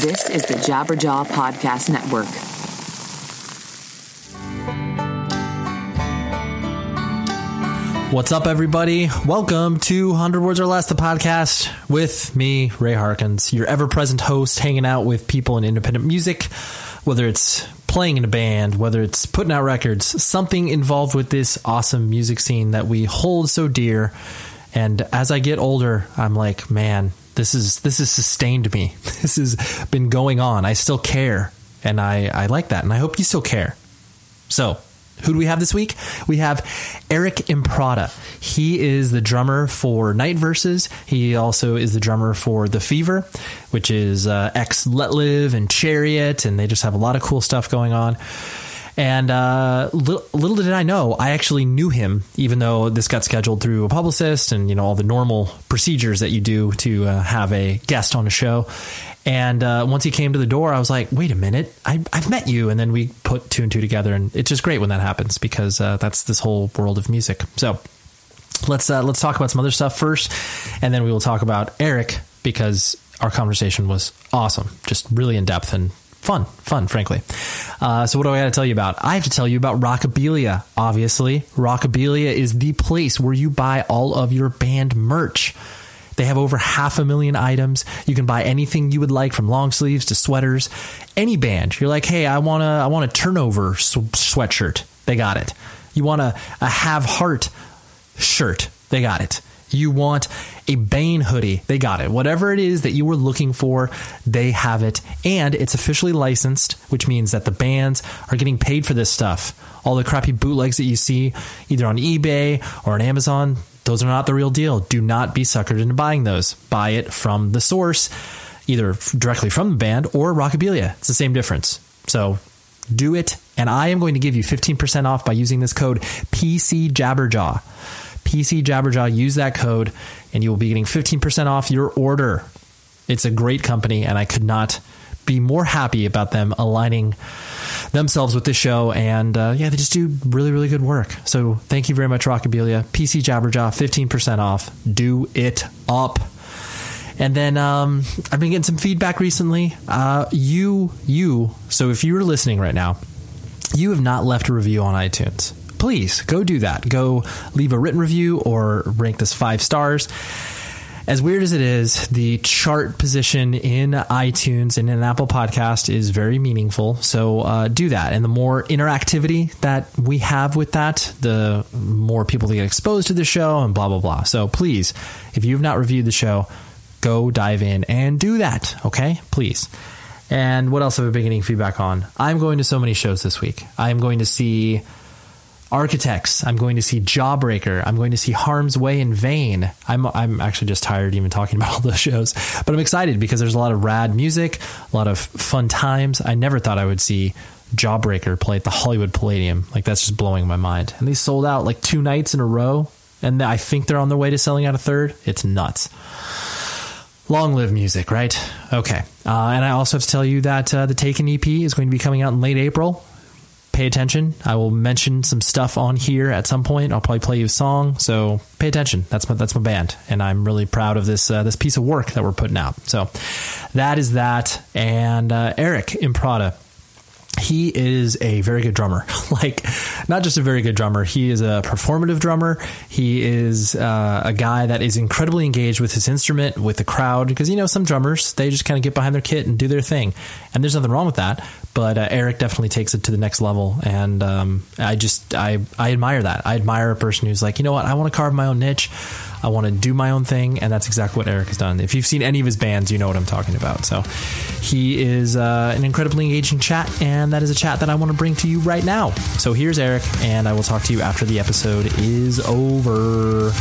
This is the Jabberjaw Podcast Network. What's up, everybody? Welcome to 100 Words or Less, the podcast with me, Ray Harkins, your ever present host, hanging out with people in independent music, whether it's playing in a band, whether it's putting out records, something involved with this awesome music scene that we hold so dear. And as I get older, I'm like, man, this is this has sustained me. This has been going on. I still care, and I I like that, and I hope you still care. So, who do we have this week? We have Aric Improta. He is the drummer for Night Verses. He also is the drummer for The Fever, which is uh, ex Let Live and Chariot, and they just have a lot of cool stuff going on. And uh, little, little did I know, I actually knew him, even though this got scheduled through a publicist and you know all the normal procedures that you do to uh, have a guest on a show. And uh, once he came to the door, I was like, "Wait a minute, I, have met you." And then we put two and two together, and it's just great when that happens because uh, that's this whole world of music. So let's uh, let's talk about some other stuff first, and then we will talk about Aric because our conversation was awesome, just really in depth and fun, fun, frankly. Uh, so, what do I got to tell you about? I have to tell you about Rockabilia. Obviously, Rockabilia is the place where you buy all of your band merch. They have over half a million items. You can buy anything you would like, from long sleeves to sweaters. Any band, you're like, hey, I want a, I want a turnover sweatshirt. They got it. You want a, a have heart shirt. They got it. You want a Bane hoodie. They got it. Whatever it is that you were looking for, they have it. And it's officially licensed, which means that the bands are getting paid for this stuff. All the crappy bootlegs that you see either on eBay or on Amazon, those are not the real deal. Do not be suckered into buying those. Buy it from the source, either directly from the band or Rockabilia. It's the same difference. So do it. And I am going to give you 15% off by using this code PCJabberjaw. PC Jabberjaw. Use that code, and you will be getting 15% off your order. It's a great company, and I could not be more happy about them aligning themselves with this show. And uh, yeah, they just do really, really good work. So thank you very much, Rockabilia. PC Jabberjaw, 15% off. Do it up. And then um, I've been getting some feedback recently. Uh, you, you, so if you are listening right now, you have not left a review on iTunes please go do that. Go leave a written review or rank this five stars. As weird as it is, the chart position in iTunes and in Apple Podcast is very meaningful. So uh, do that. And the more interactivity that we have with that, the more people get exposed to the show and blah, blah, blah. So please, if you've not reviewed the show, go dive in and do that. Okay? Please. And what else have I been getting feedback on? I'm going to so many shows this week. I'm going to see Architects. I'm going to see Jawbreaker. I'm going to see Harm's Way in Vein. I'm I'm actually just tired even talking about all those shows, but I'm excited because there's a lot of rad music, a lot of fun times. I never thought I would see Jawbreaker play at the Hollywood Palladium. Like that's just blowing my mind. And they sold out like two nights in a row, and I think they're on their way to selling out a third. It's nuts. Long live music, right? Okay. Uh, and I also have to tell you that uh, the Taken EP is going to be coming out in late April pay attention. I will mention some stuff on here at some point. I'll probably play you a song, so pay attention. That's my that's my band, and I'm really proud of this uh, this piece of work that we're putting out. So that is that. And uh, Aric Improta he is a very good drummer. like, not just a very good drummer, he is a performative drummer. He is uh, a guy that is incredibly engaged with his instrument, with the crowd. Because, you know, some drummers, they just kind of get behind their kit and do their thing. And there's nothing wrong with that. But uh, Aric definitely takes it to the next level. And um, I just, I, I admire that. I admire a person who's like, you know what, I want to carve my own niche. I want to do my own thing, and that's exactly what Aric has done. If you've seen any of his bands, you know what I'm talking about. So he is uh, an incredibly engaging chat, and that is a chat that I want to bring to you right now. So here's Aric, and I will talk to you after the episode is over.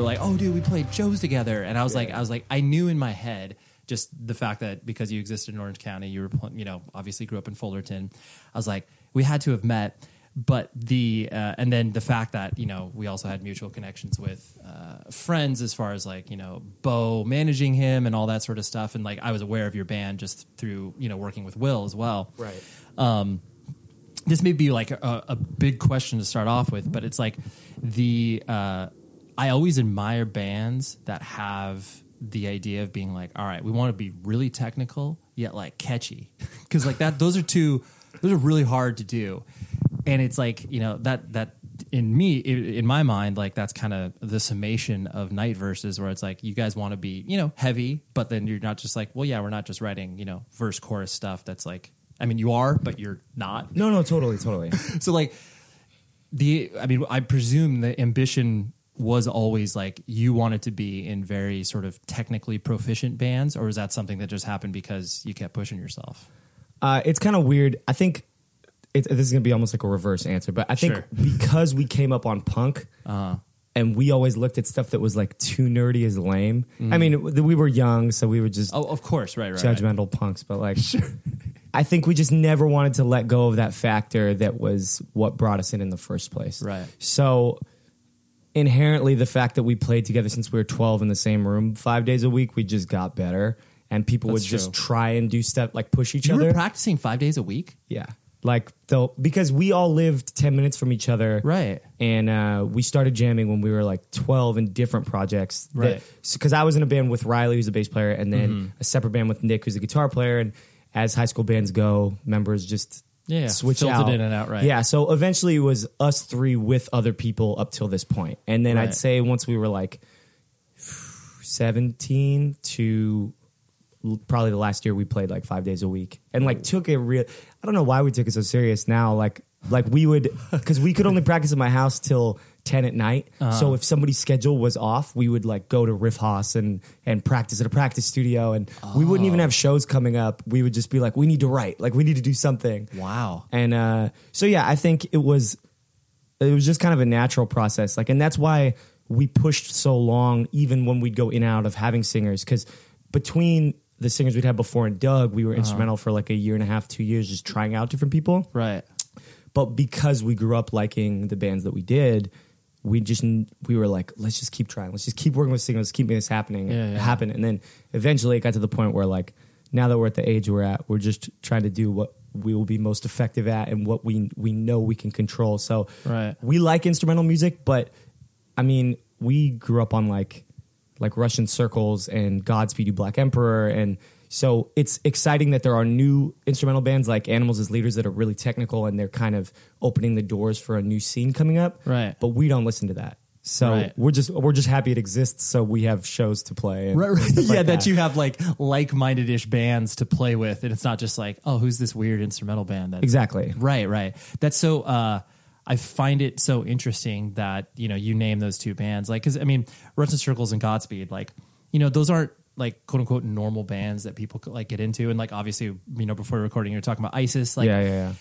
Were like, "Oh, dude, we played shows together." And I was like, I was like, I knew in my head just the fact that because you existed in Orange County, you were, you know, obviously grew up in Fullerton. I was like, we had to have met. but the uh, and then the fact that you know we also had mutual connections with uh, friends as far as like you know Bo managing him and all that sort of stuff, and like I was aware of your band just through you know working with Will as well. Right. Um, this may be like a, a big question to start off with, but it's like the uh, I always admire bands that have the idea of being like, all right, we want to be really technical yet like catchy, because like that those are two those are really hard to do, and it's like you know that that in me in my mind like that's kind of the summation of night verses where it's like you guys want to be you know heavy but then you're not just like well yeah we're not just writing you know verse chorus stuff that's like i mean you are but you're not. No, no, totally, totally. so like the i mean i presume the ambition was always like you wanted to be in very sort of technically proficient bands or is that something that just happened because you kept pushing yourself Uh, it's kind of weird. I think it, this is going to be almost like a reverse answer, but I think Sure. because we came up on punk and we always looked at stuff that was like too nerdy as lame. I mean, we were young, so we were just oh of course right right, right. judgmental punks, but like, I think we just never wanted to let go of that factor that was what brought us in in the first place. Right. So inherently, the fact that we played together since we were 12 in the same room five days a week, we just got better. And people That's would just true. try and do stuff like push each you other. were practicing five days a week Yeah. Like though because we all lived 10 minutes from each other. Right. And uh, we started jamming when we were like 12 in different projects. Right. Because I was in a band with Riley, who's a bass player, and then Mm-hmm. a separate band with Nick, who's a guitar player. And as high school bands go, members just Yeah, switch filtered out. in and out, right. Yeah. So eventually it was us three with other people up till this. And then Right. I'd say once we were like 17 to probably the last year we played like five days a week and like took it real i don't know why we took it so serious now like like we would because we could only practice at my house till 10 at night Uh-huh. so if somebody's schedule was off we would like go to riff house and and practice at a practice studio and we wouldn't Oh. even have shows coming up we would just be like we need to write like we need to do something wow and uh, so yeah, I think it was it was just kind of a natural process. Like, and that's why we pushed so long, even when we'd go in and out of having singers, because between the singers we'd had before and Doug, we were instrumental for like a year and a half, two years, just trying out different people. right But because we grew up liking the bands that we did, we just we were like, let's just keep trying, let's just keep working with singers, keep making this happening Yeah, yeah. happen. And then eventually, it got to the point where like now that we're at the age we're at, we're just trying to do what we will be most effective at and what we we know we can control. So Right. we like instrumental music, but I mean, we grew up on like like Russian circles and Godspeed You Black Emperor and so it's exciting that there are new instrumental bands like Animals as Leaders that are really technical and they're kind of opening the doors for a new scene coming up. Right. But we don't listen to that. So Right. we're just we're just happy it exists so we have shows to play. And Right, right. yeah, like that. you have like like-minded ish bands to play with, and it's not just like, oh, who's this weird instrumental band? That Exactly. right, right. That's so. uh I find it so interesting that you know you name those two bands, like because I mean, Russian Circles and Godspeed, like you know those aren't like quote unquote normal bands that people could, like get into, and like obviously you know before recording you're talking about ISIS, like yeah, yeah, yeah.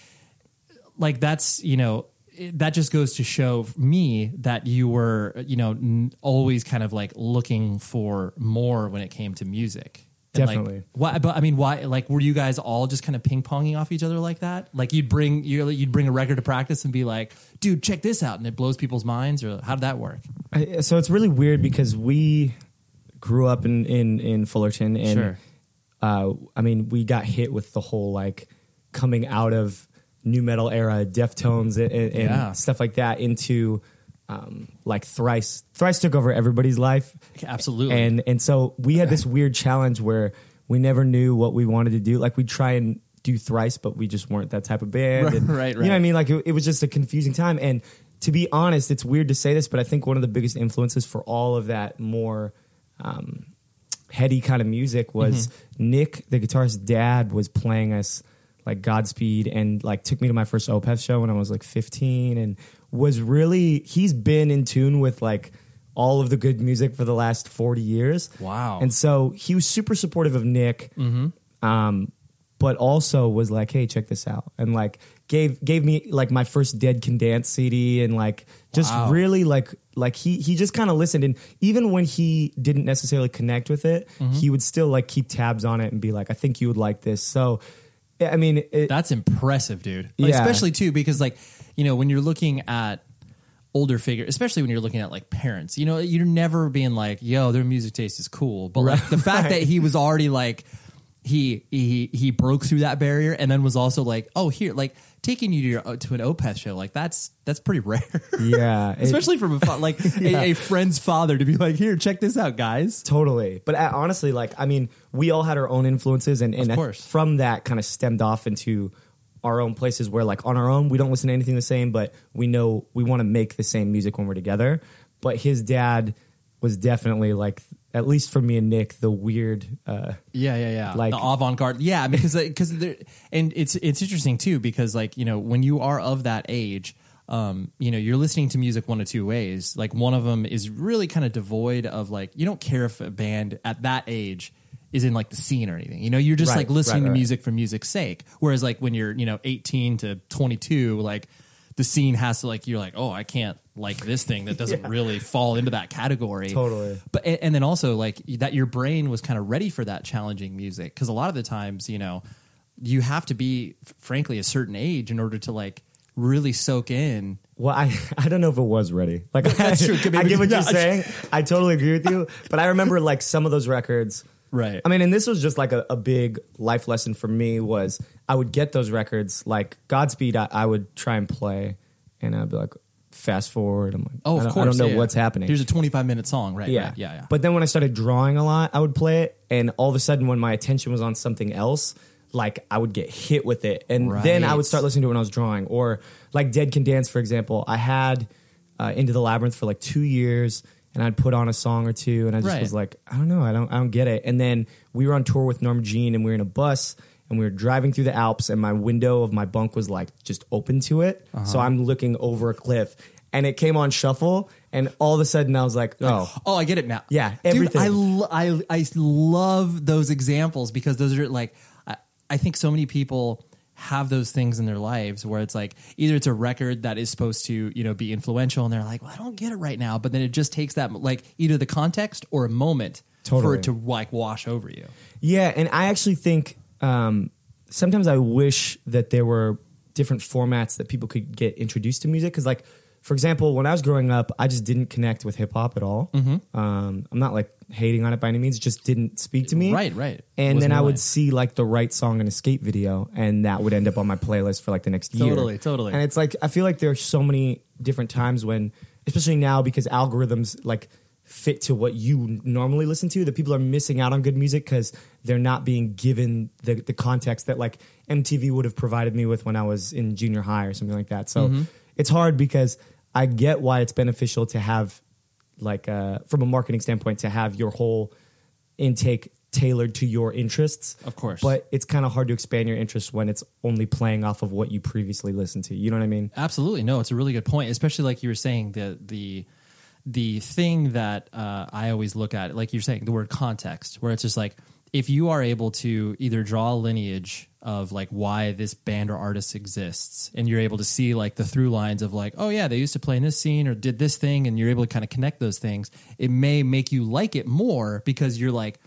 like that's you know it- that just goes to show me that you were you know n- always kind of like looking for more when it came to music And, like, Definitely. why but i mean why like were you guys all just kind of ping-ponging off each other like that like you'd bring you you'd bring a record to practice and be like dude check this out and it blows people's minds or how did that work I- so it's really weird because we grew up in in, in Fullerton and Sure. uh, I mean we got hit with the whole like coming out of nu metal era Deftones and, and, Yeah. stuff like that into um, like thrice thrice took over everybody's life. Absolutely. And and so we had this weird challenge where we never knew what we wanted to do. Like we'd try and do thrice but we just weren't that type of band. Right, and, right, you know what I mean? Like it, it was just a confusing time. And to be honest it's weird to say this but I think one of the biggest influences for all of that more um, heady kind of music was Mm-hmm. Nick the guitarist's dad was playing us like Godspeed and like took me to my first Opeth show when I was like 15 and was really he's been in tune with like all of the good music for the last 40 years. Wow. And so he was super supportive of Nick. Um but also was like, "Hey, check this out." And like gave gave me like my first Dead Can Dance CD and like just Wow. really like like he he just kind of listened and even when he didn't necessarily connect with it, mm-hmm. he would still like keep tabs on it and be like, "I think you would like this." So I mean, it, That's impressive, dude. Like, Yeah. Especially too because like you know, when you're looking at older figure, especially when you're looking at like parents, you know, you're never being like, yo, their music taste is cool. But like the fact that he was already like, he he he broke through that barrier and then was also like, oh, here, like taking you to your to an Opeth show, like that's that's pretty rare. Yeah, it- especially from a fa- like a, a friend's father to be like, here, check this out, guys. Totally. But uh, honestly, like, I mean, we all had our own influences, and, and Of course. from that kind of stemmed off into our own places where, like, on our own, we don't listen to anything the same, but we know we want to make the same music when we're together. But his dad was definitely, like, at least for me and Nick, the weird. Uh, Yeah, yeah, yeah. Like- the avant garde. Yeah, because because there, and it's it's interesting too because like you know when you are of that age, um, you know you're listening to music one of two ways. Like one of them is really kind of devoid of like you don't care if a band at that age is in like the scene or anything. You know, you're just Right, like listening right, to music for music's sake. Whereas like when you're you know 18 to 22, like the scene has to like you're like oh I can't like this thing that doesn't really fall into that category Totally. but and, and then also like that your brain was kind of ready for that challenging music because a lot of the times you know you have to be frankly a certain age in order to like really soak in well, I, I don't know if it was ready. Like, That's true. I, get what you're saying. I totally agree with you. But I remember, like, some of those records. Right. I mean, and this was just like a, a big life lesson for me was I would get those records like Godspeed. I, I would try and play, and I'd be like, fast forward. I'm like, oh I of don't, course I don't know yeah. what's happening. here's a 25 minute song right yeah, right, yeah yeah But then when I started drawing a lot, I would play it, and all of a sudden, when my attention was on something else, like I would get hit with it, and then I would start listening to it when I was drawing, or like Dead Can Dance, for example. I had uh, Into the Labyrinth for like two years, and I'd put on a song or two, and I just Right. was like, I don't know, I don't, I don't get it. And then we were on tour with Norma Jean, and we were in a bus. And we were driving through the Alps, and my window of my bunk was like just open to it. Uh-huh. So I'm looking over a cliff, and it came on shuffle, and all of a sudden I was like, "Oh, Oh, I get it now. Yeah, Dude, everything. I, lo- I, I love those examples because those are like, I, I think so many people have those things in their lives where it's like either it's a record that is supposed to you know be influential and they're like well I don't get it right now but then it just takes that like either the context or a moment for it to like wash over you Yeah, and I actually think um, sometimes I wish that there were different formats that people could get introduced to music. Because, like, for example, when I was growing up, I just didn't connect with hip hop at all. Mm-hmm. Um, I'm not like hating on it by any means; it just didn't speak to me. Right, right. And Wasn't then I would see like the right song in a skate video, and that would end up on my playlist for like the next year. Totally, totally. And it's like I feel like there are so many different times when, especially now, because algorithms like fit to what you normally listen to, that people are missing out on good music because they're not being given the, the context that like MTV would have provided me with when I was in junior high or something like that. So Mm-hmm. It's hard because I get why it's beneficial to have like uh, from a marketing standpoint to have your whole intake tailored to your interests. Of course. But it's kind of hard to expand your interests when it's only playing off of what you previously listened to. You know what I mean? Absolutely, no, it's a really good point. Especially like you were saying, the the the thing that uh, I always look at, like you're saying, the word context, where it's just like if you are able to either draw a lineage of like why this band or artist exists, and you're able to see like the through lines of like, oh yeah, they used to play in this scene or did this thing, and you're able to kind of connect those things, it may make you like it more because you're like,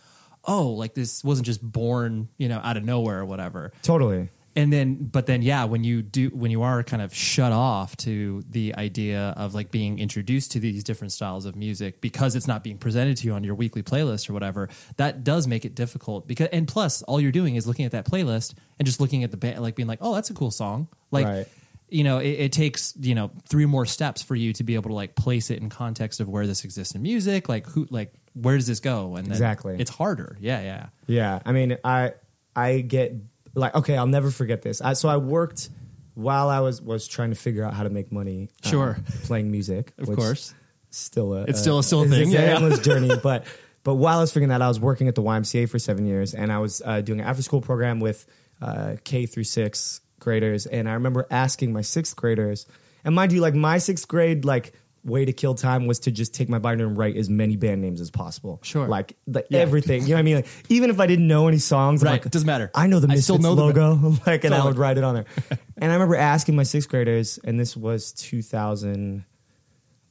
oh, like this wasn't just born, you know, out of nowhere or whatever Totally. And then but then yeah when you do when you are kind of shut off to the idea of like being introduced to these different styles of music because it's not being presented to you on your weekly playlist or whatever that does make it difficult because and plus all you're doing is looking at that playlist and just looking at the band like being like oh that's a cool song like Right. you know it, it takes you know three more steps for you to be able to like place it in context of where this exists in music like who like where does this go and then Exactly. it's harder yeah yeah Yeah, I mean, I I get like okay, I'll never forget this. I, so I worked while I was was trying to figure out how to make money. uh, Sure. playing music, Of course. still a It's still a- still a thing, yeah, yeah. endless journey. But but while I was figuring that, out, I was working at the YMCA for seven years, and I was uh, doing an after school program with uh, K through six graders, and I remember asking my sixth graders, and mind you, like my sixth grade like way to kill time was to just take my binder and write as many band names as possible. Sure. like like Yeah. everything. You know what I mean? Like even if I didn't know any songs, Right, like, doesn't matter. I know the I Misfits still know the- logo, like, and I would write it on there. and I remember asking my sixth graders, and this was 2000,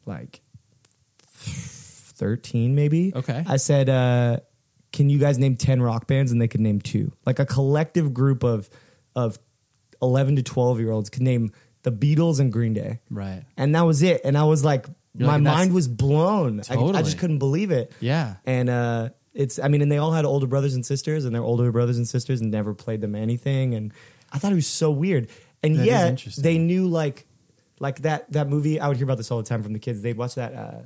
like 13 maybe. Okay. I said, uh, "Can you guys name 10 rock bands?" And they could name two. Like a collective group of of 11 to 12 year olds could name the Beatles and Green Day. Right. And that was it. And I was like, You're my like, mind was blown. I, I just couldn't believe it. Yeah. And uh, it's, I mean, and they all had older brothers and sisters, and their older brothers and sisters never played them anything. And I thought it was so weird. And That yet they knew like, like that that movie. I would hear about this all the time from the kids. They'd watch that uh,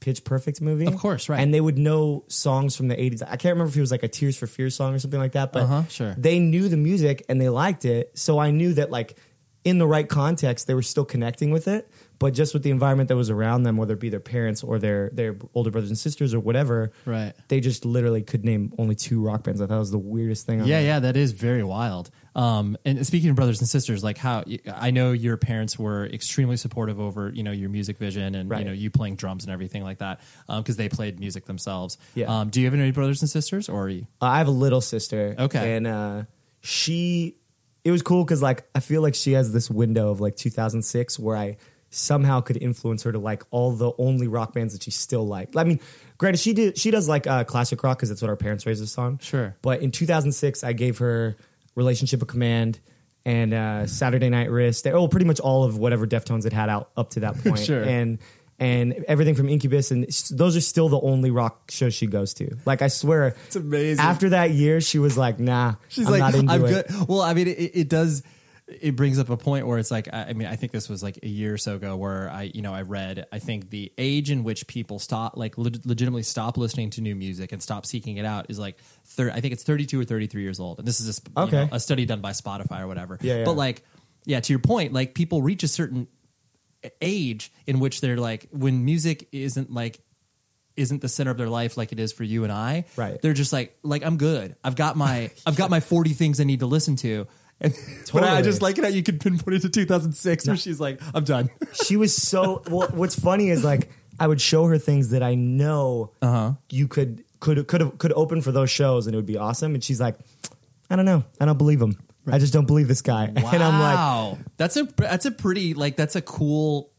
Pitch Perfect movie, Of course, right. And they would know songs from the '80s. I can't remember if it was like a Tears for Fears song or something like that, but Uh-huh, sure. they knew the music and they liked it. So I knew that like in the right context, they were still connecting with it. But just with the environment that was around them, whether it be their parents or their their older brothers and sisters or whatever, Right. They just literally could name only two rock bands. I thought it was the weirdest thing. Yeah, earth. yeah, that is very wild. Um, and speaking of brothers and sisters, like how I know your parents were extremely supportive over you know your music vision and Right. you know you playing drums and everything like that because they played music themselves. Yeah. Um, do you have any brothers and sisters, or are you? Uh, I have a little sister. Okay. And uh, she, it was cool because like I feel like she has this window of like 2006 where I somehow could influence her to like all the only rock bands that she still liked. I mean, granted, she did she does like uh, classic rock because that's what our parents raised us on. Sure. But in 2006, I gave her Relationship of Command and uh, Saturday Night Wrist. Oh, pretty much all of whatever Deftones had had out up to that point. Sure. And and everything from Incubus, and those are still the only rock shows she goes to. Like I swear, it's amazing. After that year, she was like, "Nah, She's I'm like, not into I'm it." good. Well, I mean, it, it does. It brings up a point where it's like, I mean, I think this was like a year or so ago where I, you know, I read. I think the age in which people stop, like, leg- legitimately stop listening to new music and stop seeking it out is like, thir- I think it's 32 or 33 years old, and this is a, Okay. know, a study done by Spotify or whatever. Yeah, yeah. But like, yeah, to your point, like people reach a certain age in which they're like, when music isn't like isn't the center of their life like it is for you and I. Right. They're just like, like I'm good. I've got my, I've got my 40 things I need to listen to. And, But I just like it how you could pinpoint it to 2006 where she's like, I'm done. she was so. Well, what's funny is like I would show her things that I know Uh-huh. you could could could could open for those shows, and it would be awesome. And she's like, "I don't know. I don't believe him. I just don't believe this guy." Wow. And I'm like, that's a, that's a pretty, like, that's a cool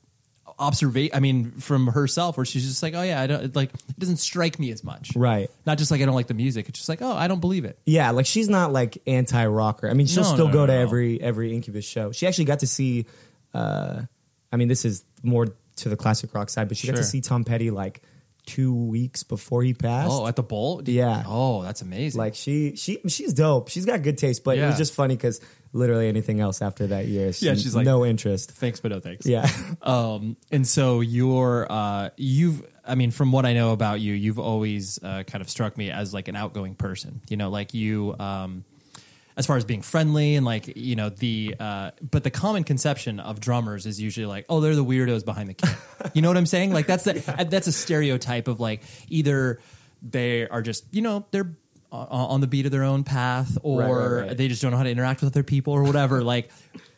observation. I mean, from herself where she's just like, oh yeah, I don't like, it doesn't strike me as much. Right. Not just like I don't like the music. It's just like, oh, I don't believe it. Yeah, like she's not like anti rocker. I mean, she'll No, still no, go to no. every every Incubus show. She actually got to see. uh I mean, this is more to the classic rock side, but she got to see Tom Petty like two weeks before he passed. Oh, at the bowl? Yeah. Oh, that's amazing. like she she she's dope. She's got good taste, but it was just funny because literally anything else after that year, she, Yeah, she's like- no interest. thanks, but no thanks. Yeah, Um, and so you're, uh, you've, I mean, from what I know about you, you've always uh, kind of struck me as like an outgoing person. You know, like you, um, as far as being friendly and like you know the, uh, but the common conception of drummers is usually like, oh, they're the weirdos behind the kit. you know what I'm saying? Like that's the, that's a stereotype of like either they are just you know they're on on the beat of their own path or Right, right, right. they just don't know how to interact with other people or whatever like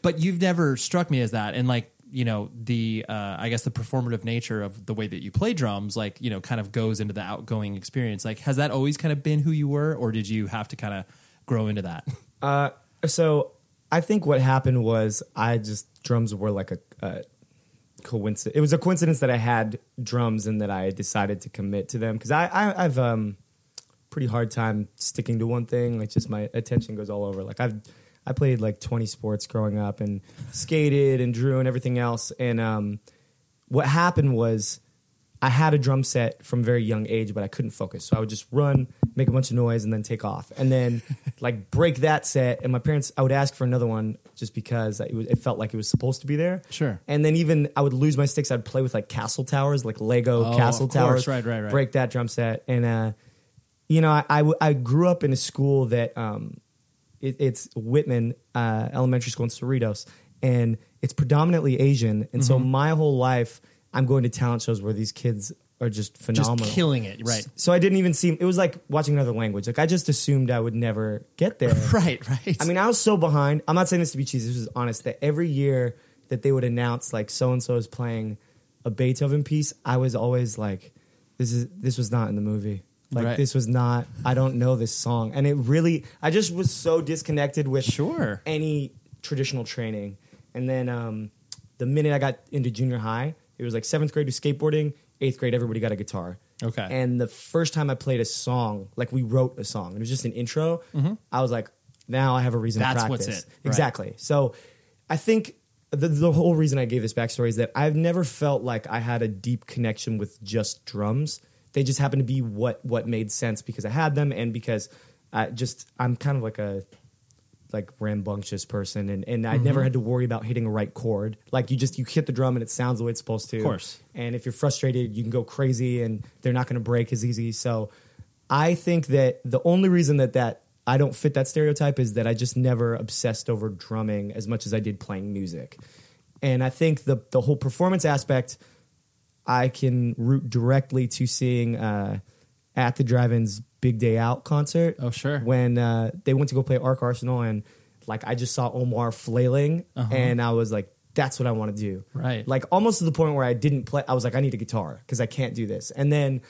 but you've never struck me as that and like you know the uh, i guess the performative nature of the way that you play drums like you know kind of goes into the outgoing experience like has that always kind of been who you were or did you have to kind of grow into that Uh, so I think what happened was I just drums were like a, a coincidence. It was a coincidence that I had drums and that I decided to commit to them because I, I I've um pretty hard time sticking to one thing. Like just my attention goes all over. Like I've I played like 20 sports growing up and skated and drew and everything else. And um, what happened was I had a drum set from a very young age, but I couldn't focus. So I would just run, make a bunch of noise, and then take off. And then like break that set. And my parents, I would ask for another one just because it, was, it felt like it was supposed to be there. Sure. And then even I would lose my sticks. I'd play with like castle towers, like Lego Oh, castle towers. Right, right, right. Break that drum set. And, uh, you know, I I grew up in a school that um, it, it's Whitman uh, Elementary School in Cerritos, and it's predominantly Asian. And so Mm-hmm. my whole life, I'm going to talent shows where these kids are just phenomenal. just killing it right So I didn't even see. It was like watching another language. Like I just assumed I would never get there. right right I mean, I was so behind. I'm not saying this to be cheesy. This is honest. That every year that they would announce like so and so is playing a Beethoven piece, I was always like, this is this was not in the movie. Like Right. this was not. I don't know this song, and it really. I just was so disconnected with Sure. any traditional training. And then um, the minute I got into junior high, it was like seventh grade was skateboarding. Eighth grade, everybody got a guitar. Okay. And the first time I played a song, like we wrote a song, it was just an intro. I was like, now I have a reason Mm-hmm. That's to what's practice. it. Right. Exactly. So I think the, the whole reason I gave this backstory is that I've never felt like I had a deep connection with just drums. They just happened to be what what made sense because I had them and because I just I'm kind of like a like rambunctious person and, and I never had to worry about hitting a right chord. Like you just you hit the drum and it sounds the way it's supposed to. Of course. And if you're frustrated, you can go crazy and they're not going to break as easy. So I think that the only reason that that I don't fit that stereotype is that I just never obsessed over drumming as much as I did playing music. And I think the the whole performance aspect I can root directly to seeing uh, at the drive-in's Big Day Out concert. Oh, sure. When uh, they went to go play Arcarsenal, and like I just saw Omar flailing, and I was like, "That's what I want to do." Uh-huh. Right. Like almost to the point where I didn't play. I was like, "I need a guitar because I can't do this." And then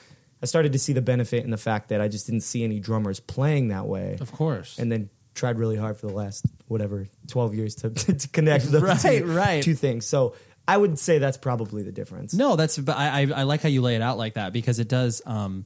I started to see the benefit in the fact that I just didn't see any drummers playing that way Of course. and then tried really hard for the last whatever 12 years to, to connect those Right, two, right. two things so i would say that's probably the difference No, that's but I, I I like how you lay it out like that because it does. Um,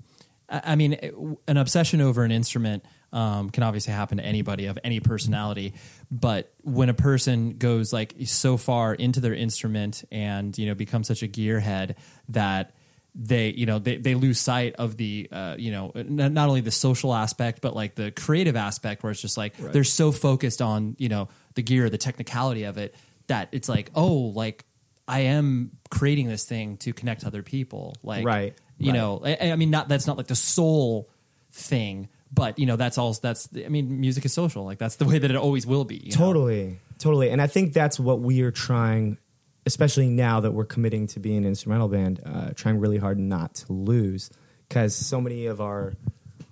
I, mean, an obsession over an instrument um, can obviously happen to anybody of any personality, but when a person goes like so far into their instrument and you know becomes such a gearhead that they you know they, they lose sight of the uh, you know n- not only the social aspect but like the creative aspect where it's just like they're so focused on you know the gear the technicality of it that it's like oh like I am creating this thing to connect other people. Like, Right, You right. know, I, I mean, not that's not like the sole thing, but you know, that's all. That's I mean, music is social. Like that's the way that it always will be. you know? totally totally and i think that's what we are trying especially now that we're committing to being an instrumental band uh, trying really hard not to lose because so many of our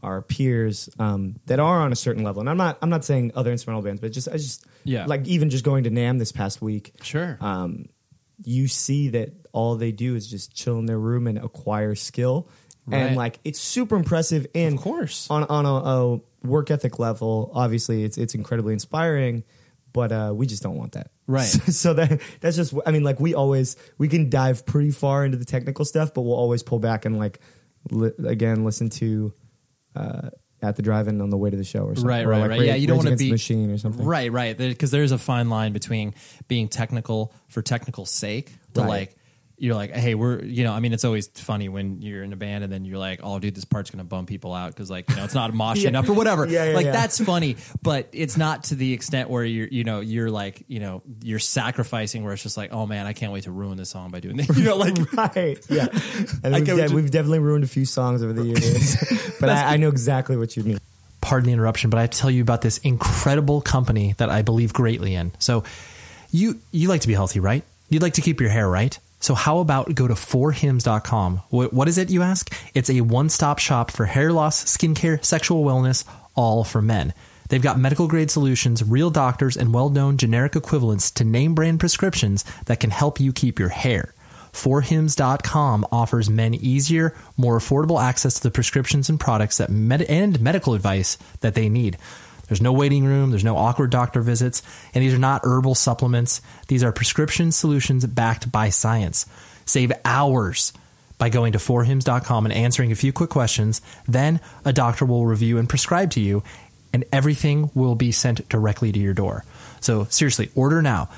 our peers um, that are on a certain level and i'm not i'm not saying other instrumental bands but just i just Yeah. like even just going to NAMM this past week Sure. um, you see that all they do is just chill in their room and acquire skill. Right. And like it's super impressive and Of course. on on a, a work ethic level, obviously it's it's incredibly inspiring, but uh, we just don't want that. Right. So, so that that's just I mean like we always we can dive pretty far into the technical stuff, but we'll always pull back and like li- again listen to uh, at the drive-in on the way to the show or something. right, or right, like right. Rage- yeah, you don't want to be machine or something. Right, right. Because there's a fine line between being technical for technical sake to Right. like you're like, hey, we're you know, I mean, it's always funny when you're in a band and then you're like, oh, dude, this part's gonna bum people out because like you know it's not moshy Yeah. enough or whatever. Yeah, yeah, like yeah. that's funny, but it's not to the extent where you're you know you're like you know you're sacrificing where it's just like, oh man, I can't wait to ruin this song by doing this. You know, like right. Yeah. And we've, de- what we've definitely ruined a few songs over the years, but I, I know exactly what you mean. pardon the interruption, but I have to tell you about this incredible company that I believe greatly in. So, you you like to be healthy, right? You'd like to keep your hair right. So how about go to forhims.com? What, what is it, you ask? It's a one-stop shop for hair loss, skincare, sexual wellness, all for men. They've got medical grade solutions, real doctors, and well-known generic equivalents to name brand prescriptions that can help you keep your hair. Forhims.com offers men easier, more affordable access to the prescriptions and products that med- and medical advice that they need. There's no waiting room, there's no awkward doctor visits, and these are not herbal supplements. These are prescription solutions backed by science. Save hours by going to forhims.com and answering a few quick questions. Then a doctor will review and prescribe to you, and everything will be sent directly to your door. So seriously, order now.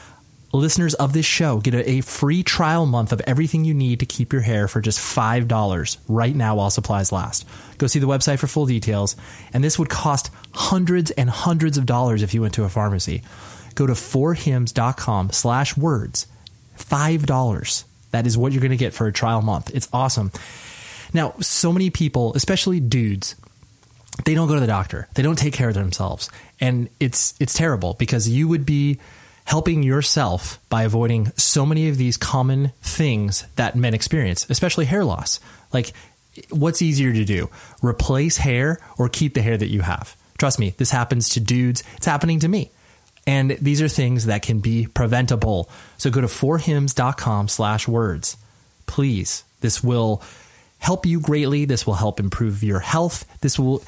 Listeners of this show get a, a free trial month of everything you need to keep your hair for just $5 right now while supplies last. Go see the website for full details, and this would cost hundreds and hundreds of dollars if you went to a pharmacy. Go to forhims.com slash words. $5. That is what you're going to get for a trial month. It's awesome. Now, so many people, especially dudes, they don't go to the doctor. They don't take care of themselves. And it's it's terrible because you would be helping yourself by avoiding so many of these common things that men experience, especially hair loss. Like what's easier to do? Replace hair or keep the hair that you have? Trust me, this happens to dudes. It's happening to me. And these are things that can be preventable. So go to forhims.com slash words. Please. This will help you greatly. This will help improve your health. This will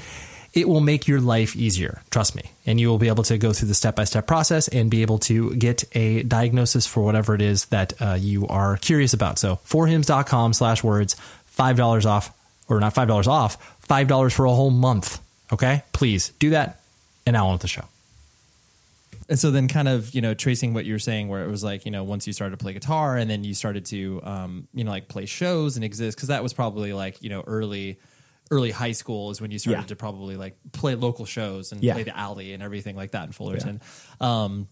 it will make your life easier. Trust me. And you will be able to go through the step by step process and be able to get a diagnosis for whatever it is that uh, you are curious about. So forhims.com slash words, $5 off, or not $5 off, $5 for a whole month. Okay? Please do that. And on with the show. And so then kind of, you know, tracing what you were saying where it was like, you know, once you started to play guitar and then you started to um, you know, like play shows and exist cuz that was probably like, you know, early early high school is when you started Yeah. to probably like play local shows and Yeah. play the alley and everything like that in Fullerton. Um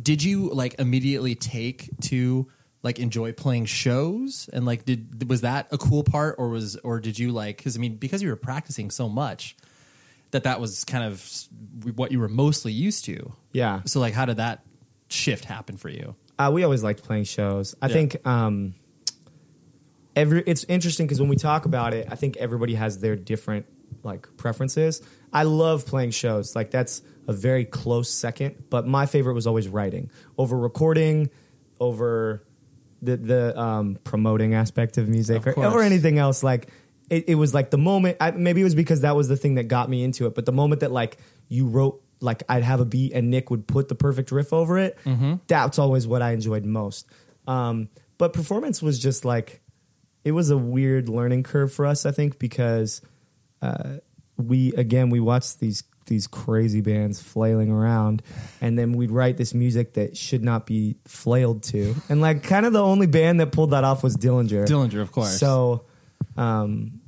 did you like immediately take to like enjoy playing shows and like did was that a cool part or was or did you like because i mean because you were practicing so much that that was kind of what you were mostly used to Yeah. so like how did that shift happen for you Uh, we always liked playing shows. I Yeah. think um, every it's interesting because when we talk about it, I think everybody has their different like preferences. I love playing shows. Like that's a very close second. But my favorite was always writing over recording, over the the um, promoting aspect of music Of or, or anything else. Like it, it was like the moment. I, maybe it was because that was the thing that got me into it. But the moment that like you wrote. Like I'd have a beat and Nick would put the perfect riff over it. That's always what I enjoyed most. Um, but performance was just like it was a weird learning curve for us. I think because uh, we again we watched these these crazy bands flailing around, and then we'd write this music that should not be flailed to, and like kind of the only band that pulled that off was Dillinger. Dillinger, of course. So. Um,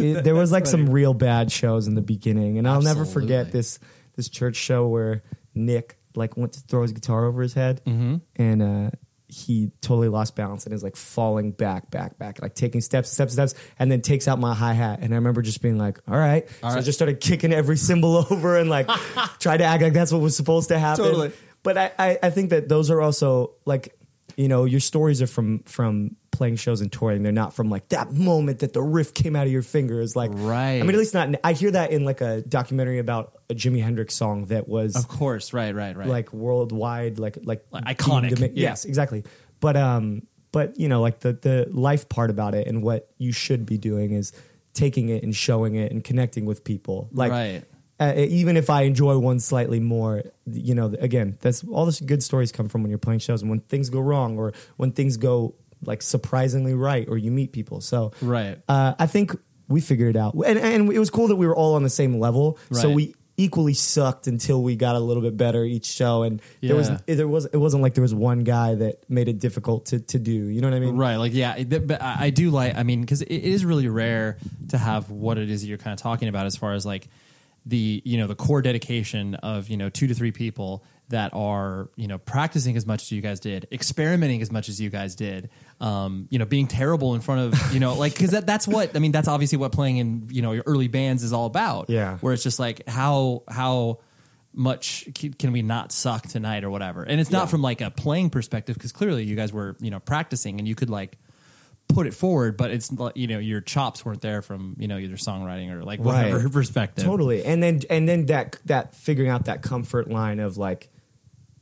it- there was like some real bad shows in the beginning, and I'll never forget this this church show where Nick like went to throw his guitar over his head, Mm-hmm. and uh, he totally lost balance and is like falling back, back, back, like taking steps, steps, steps, and then takes out my hi hat. And I remember just being like, "All right," so I just started kicking every cymbal over and like tried to act like that's what was supposed to happen. Totally. But I, I, I think that those are also like, you know, your stories are from from playing shows and touring. They're not from like that moment that the riff came out of your fingers. Like, Right. I mean, at least not. I hear that in like a documentary about a Jimi Hendrix song that was of course right right right like worldwide, like like, Like iconic, deemed yeah. Yes, exactly. But um, but you know, like the the life part about it and what you should be doing is taking it and showing it and connecting with people. Like, Right. uh, even if I enjoy one slightly more, you know, again, that's all the good stories come from when you're playing shows and when things go wrong or when things go like surprisingly right or you meet people. So Right. uh, I think we figured it out, and and it was cool that we were all on the same level. So we equally sucked until we got a little bit better each show, and there was there was it wasn't like there was one guy that made it difficult to to do. You know what I mean? Right, like yeah, but I I do like. I mean, because it is really rare to have what it is you're kind of talking about, as far as like the you know the core dedication of you know two to three people that are you know practicing as much as you guys did, experimenting as much as you guys did, um, you know being terrible in front of you know like because that, that's what I mean. That's obviously what playing in you know your early bands is all about. Yeah. where it's just like how how much can we not suck tonight or whatever and it's not Yeah. from like a playing perspective because clearly you guys were you know practicing and you could like put it forward but it's you know your chops weren't there from you know either songwriting or like whatever Right. perspective Totally. And then and then that that figuring out that comfort line of like,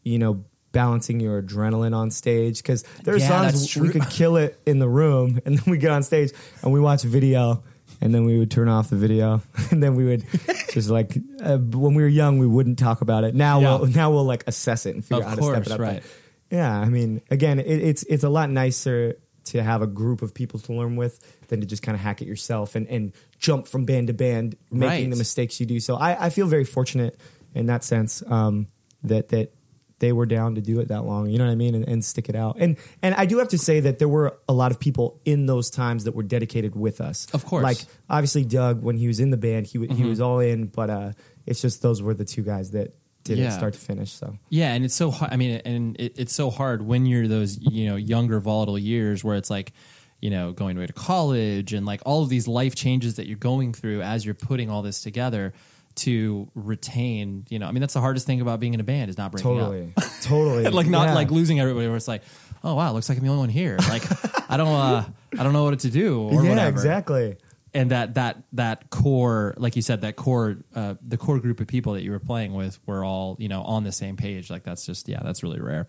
you know, balancing your adrenaline on stage because there's Yeah, songs we could kill it in the room and then we get on stage and we watch video and then we would turn off the video and then we would just like uh, when we were young we wouldn't talk about it. Now Yeah. we'll now we'll like assess it and figure Of out how to step it up. right. Yeah, I mean, again, it, it's it's a lot nicer to have a group of people to learn with than to just kind of hack it yourself and, and jump from band to band, making Right. the mistakes you do. So I, I feel very fortunate in that sense um, that that they were down to do it that long. You know what I mean, and, and stick it out. And and I do have to say that there were a lot of people in those times that were dedicated with us. Of course. like obviously Doug when he was in the band, he Mm-hmm. he was all in. But uh, it's just those were the two guys that did Yeah. it start to finish. So Yeah, and it's so hard. I mean, and it, it's so hard when you're those you know younger volatile years where it's like you know going away to college and like all of these life changes that you're going through as you're putting all this together to retain. You know, I mean, that's the hardest thing about being in a band is not breaking up. totally, totally, like not Yeah. like losing everybody. Where it's like, oh wow, looks like I'm the only one here. Like I don't uh, I don't know what to do or yeah, whatever exactly. and that that that core like you said that core uh, the core group of people that you were playing with were all you know on the same page like that's just yeah that's really rare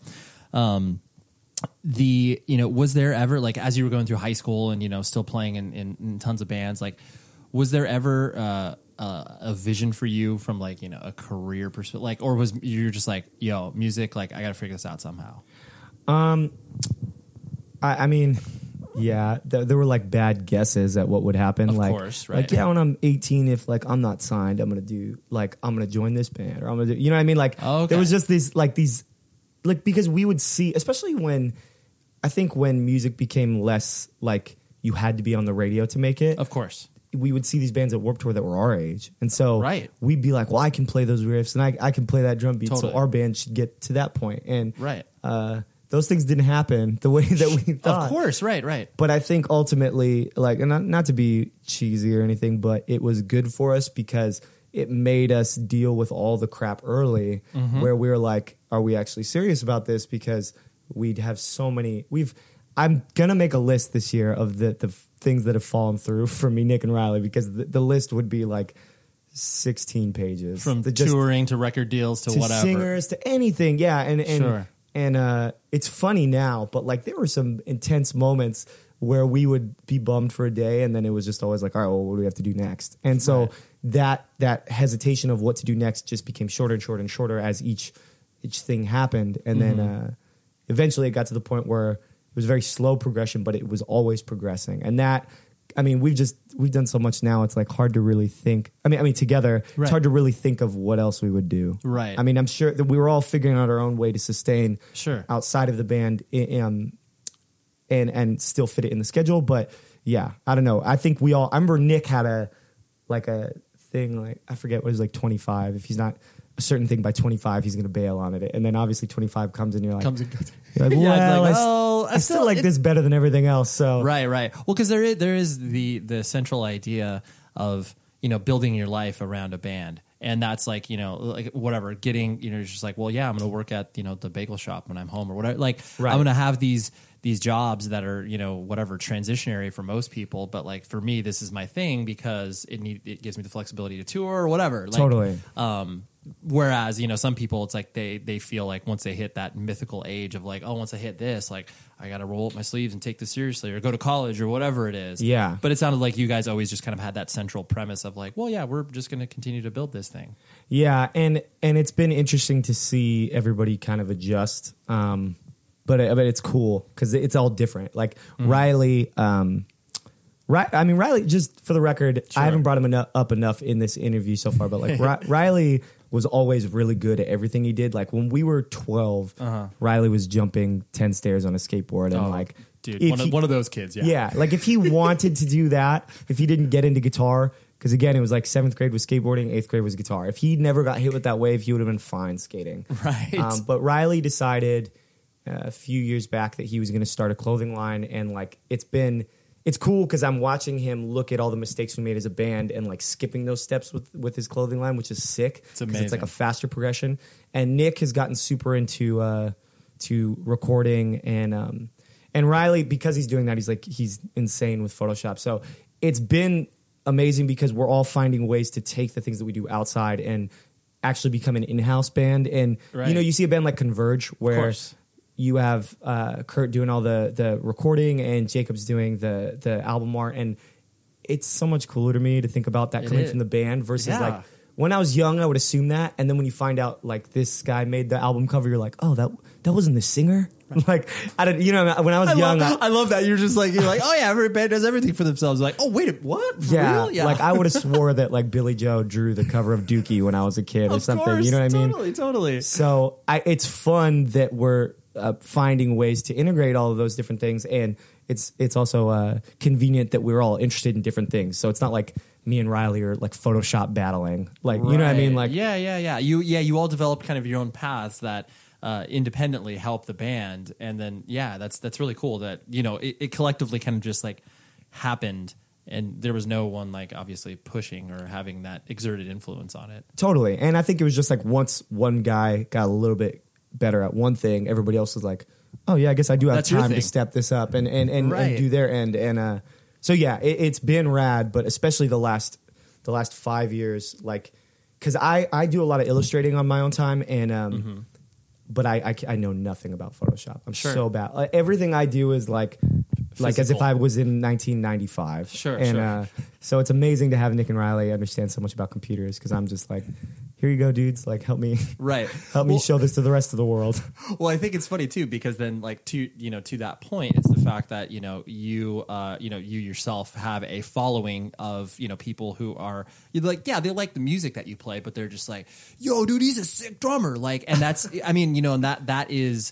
um the you know was there ever like as you were going through high school and you know still playing in, in, in tons of bands like was there ever uh, uh, a vision for you from like you know a career perspective like or was you're just like yo music like i gotta figure this out somehow um I, I mean, yeah, th- there were like bad guesses at what would happen. Of like, course, like yeah, when I'm 18, if like I'm not signed, I'm gonna do like I'm gonna join this band or I'm gonna do, you know what I mean? Like, Oh, okay. there was just these like these like because we would see, especially when I think when music became less like you had to be on the radio to make it. Of course. We would see these bands at Warped Tour that were our age, and so Right. we'd be like, "Well, I can play those riffs, and I, I can play that drum beat, Totally. so our band should get to that point." And Right. uh, those things didn't happen the way that we thought. Of course, right, right. But I think ultimately, like, and not, not to be cheesy or anything, but it was good for us because it made us deal with all the crap early, Mm-hmm. where we were like, "Are we actually serious about this?" Because we'd have so many. We've. I'm gonna make a list this year of the the things that have fallen through for me, Nick and Riley, because the, the list would be like 16 pages From The just- touring to record deals to, to whatever. singers to anything. Yeah, and and Sure. and uh, it's funny now, but like there were some intense moments where we would be bummed for a day, and then it was just always like, all right, well, what do we have to do next? And so Right. that that hesitation of what to do next just became shorter and shorter and shorter as each each thing happened, and then Mm-hmm. uh, eventually it got to the point where was very slow progression, but it was always progressing, and that. I mean, we've just we've done so much now. It's like hard to really think. I mean, I mean, together, Right. it's hard to really think of what else we would do. Right. I mean, I'm sure that we were all figuring out our own way to sustain Sure. outside of the band um, and and still fit it in the schedule. But yeah, I don't know. I think we all. I remember Nick had a like a thing like I forget what it was like 25. If he's not a certain thing by 25, he's going to bail on it. And then obviously 25 comes and you're like, Comes and goes. you're like Yeah, well, like, I, s- oh, I I still still- like it- this better than everything else. So Right, right. Well, because there is there is the the central idea of you know building your life around a band, and that's like you know like whatever getting you know just like well yeah I'm going to work at you know the bagel shop when I'm home or whatever. Like Right. I'm going to have these these jobs that are you know whatever transitionary for most people, but like for me this is my thing because it need it gives me the flexibility to tour or whatever. Like, Totally. um, whereas you know some people it's like they they feel like once they hit that mythical age of like oh once I hit this like I got to roll up my sleeves and take this seriously or go to college or whatever it is. Yeah. But it sounded like you guys always just kind of had that central premise of like well yeah we're just going to continue to build this thing. Yeah, and and it's been interesting to see everybody kind of adjust. Um, but i but it's cool because it's all different. Like Mm-hmm. Riley, um, Ri- I mean Riley. Just for the record, Sure. I haven't brought him enough, up enough in this interview so far. But like Ri- Riley was always really good at everything he did. Like when we were 12 Uh-huh. Riley was jumping ten stairs on a skateboard and Oh, like dude one, he- of, one of those kids yeah. yeah, like if he wanted to do that, if he didn't get into guitar, because again, it was like seventh grade was skateboarding, eighth grade was guitar. If he never got hit with that wave, he would have been fine skating. Right. Um, but Riley decided uh, a few years back that he was going to start a clothing line, and like it's been. It's cool because I'm watching him look at all the mistakes we made as a band and like skipping those steps with with his clothing line, which is sick. It's amazing. It's like a faster progression. And Nick has gotten super into uh, to recording and um, and Riley because he's doing that he's like he's insane with Photoshop. So it's been amazing because we're all finding ways to take the things that we do outside and actually become an in-house band. And Right. you know you see a band like Converge where. You have uh, Kurt doing all the the recording and Jacob's doing the the album art. And it's so much cooler to me to think about that It coming is. from the band versus Yeah. like when I was young I would assume that. And then when you find out like this guy made the album cover you're like oh that that wasn't the singer? Like I don't you know when I was I young love, I, I love that. You're just like you're like oh yeah every band does everything for themselves. Like oh wait what? For yeah, real? yeah. Like I would have swore that like Billie Joe drew the cover of Dookie when I was a kid or of something. Course, you know what I mean? Totally totally. So I, it's fun that we're uh, finding ways to integrate all of those different things, and it's it's also uh, convenient that we're all interested in different things. So it's not like me and Riley are like Photoshop battling, like you know what I mean? Like yeah, yeah, yeah. You yeah, you all develop kind of your own paths that uh, independently help the band, and then yeah, that's that's really cool that you know it, it collectively kind of just like happened, and there was no one like obviously pushing or having that exerted influence on it. totally. And I think it was just like once one guy got a little bit better at one thing, everybody else is like, oh yeah, I guess I do have That's your time to thing. step this up and and and, Right. and do their end. And uh, so yeah, it, it's been rad, but especially the last the last five years, like because I I do a lot of illustrating on my own time and um. But I, I ca- I know nothing about Photoshop. I'm Sure. so bad. Like, everything I do is like like as if Physical. I was in 1995. Sure, and sure. Uh, so it's amazing to have Nick and Riley understand so much about computers because I'm just like here you go, dudes. Like, help me, Right. help me Well- show this to the rest of the world. Well, I think it's funny too because then, like to you know, to that point, it's the fact that you know you uh, you know you yourself have a following of you know people who are you're like yeah they like the music that you play, but they're just like yo dude he's a sick drummer like and that's I mean you know and that that is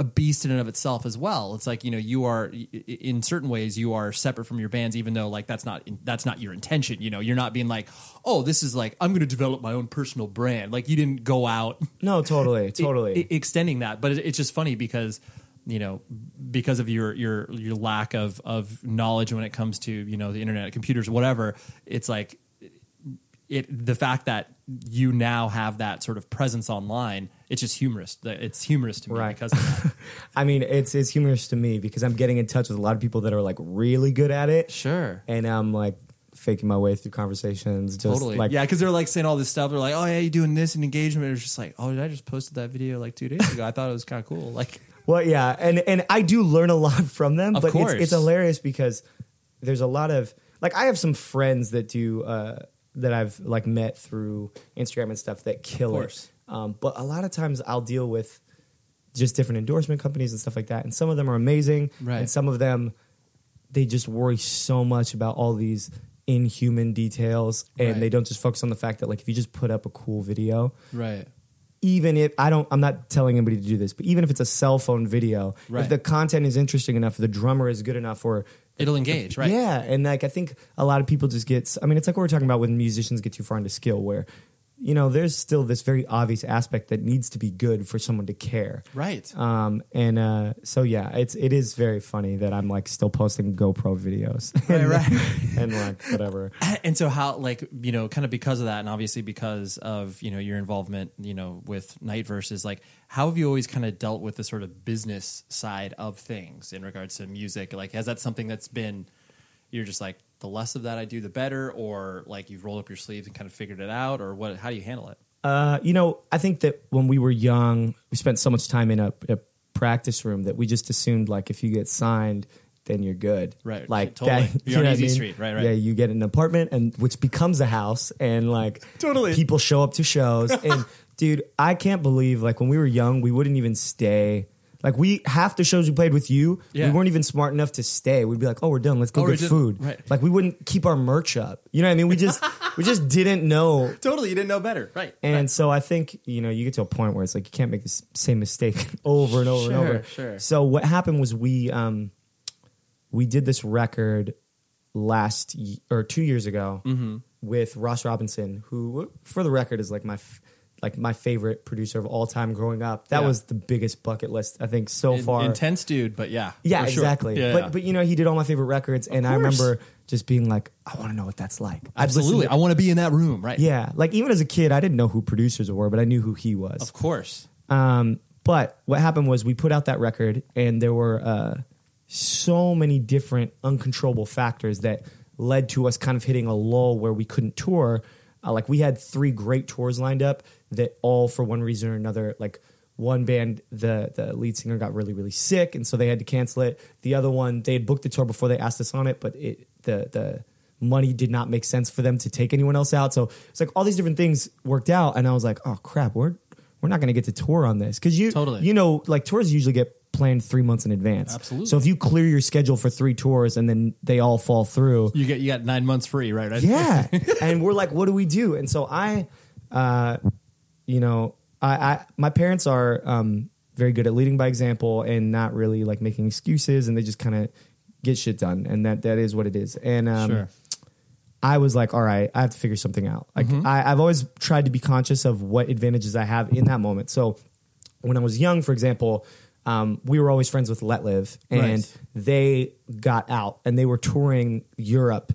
a beast in and of itself as well. It's like you know you are in certain ways you are separate from your bands, even though like that's not that's not your intention. You know, you're not being like, oh, this is like I'm going to develop my own personal brand. Like you didn't go out No, totally, totally. e- extending that. But it's just funny because you know because of your your your lack of of knowledge when it comes to you know the internet, computers, whatever. It's like it the fact that you now have that sort of presence online. It's just humorous. It's humorous to me Right. because of that. I mean, it's it's humorous to me because I'm getting in touch with a lot of people that are like really good at it, sure. and I'm like faking my way through conversations. Just Totally. like yeah, because they're like saying all this stuff. They're like, "Oh yeah, you doing this in engagement?" It's just like, "Oh, did I just posted that video like two days ago? I thought it was kind of cool." Like, Well, yeah, and and I do learn a lot from them, Of but course. It's, it's hilarious because there's a lot of like I have some friends that do uh, that I've like met through Instagram and stuff that kill Of it. Um, but a lot of times I'll deal with just different endorsement companies and stuff like that, and some of them are amazing, Right. and some of them they just worry so much about all these inhuman details, and Right. they don't just focus on the fact that like if you just put up a cool video, right, even if I don't, I'm not telling anybody to do this, but even if it's a cell phone video, Right. if the content is interesting enough, the drummer is good enough, or it'll engage, right? yeah, and like I think a lot of people just get. I mean, it's like what we're talking about when musicians get too far into skill, where you know there's still this very obvious aspect that needs to be good for someone to care. Right. Um, and uh, so yeah, it's it is very funny that I'm like still posting GoPro videos, Right, and, right. and like whatever. and so how like you know kind of because of that and obviously because of you know your involvement you know with night verses like how have you always kind of dealt with the sort of business side of things in regards to music like has that something that's been you're just like the less of that i do the better or like you've rolled up your sleeves and kind of figured it out or what how do you handle it Uh, you know, I think that when we were young, we spent so much time in a, a practice room that we just assumed like if you get signed, then you're good. Right. Like Totally. that, You're on know what easy I mean? street. Right, right. Yeah, you get an apartment and which becomes a house and like Totally. people show up to shows and dude, I can't believe like when we were young, we wouldn't even stay. Like we half the shows we played with you, Yeah. we weren't even smart enough to stay. We'd be like, "Oh, we're done. Let's go Oh, get food." Right. Like we wouldn't keep our merch up. You know what I mean? We just we just didn't know totally you didn't know better right and so I think, you know, you get to a point where it's like you can't make the same mistake over and over and over. sure. So what happened was we um we did this record last y- or 2 years ago Mm-hmm. with Ross Robinson, who for the record is like my f- like my favorite producer of all time growing up. That Yeah. was the biggest bucket list I think so In- far. intense dude but yeah Yeah, sure. exactly. yeah, but yeah. but you know, he did all my favorite records and I remember just being like, I want to know what that's like. Absolutely to- i want to be in that room right yeah, like even as a kid, I didn't know who producers were, but I knew who he was. of course Um, but what happened was we put out that record, and there were uh, so many different uncontrollable factors that led to us kind of hitting a lull where we couldn't tour. Uh, like we had three great tours lined up that all, for one reason or another, like one band, the the lead singer got really really sick, and so they had to cancel it. The other one, they had booked the tour before they asked us on it, but it the the money did not make sense for them to take anyone else out. So it's like all these different things worked out, and I was like, oh crap, we're we're not going to get to tour on this because you Totally. you know like tours usually get planned three months in advance. Absolutely. So if you clear your schedule for three tours and then they all fall through, you get you got nine months free right yeah. and we're like, what do we do? And so I, uh, you know, I, I my parents are um, very good at leading by example and not really like making excuses, and they just kind of get shit done, and that that is what it is. And um, Sure. I was like, all right, I have to figure something out. Like Mm-hmm. I, I've always tried to be conscious of what advantages I have in that moment. So when I was young, for example, um, we were always friends with Let Live, and Right. they got out and they were touring Europe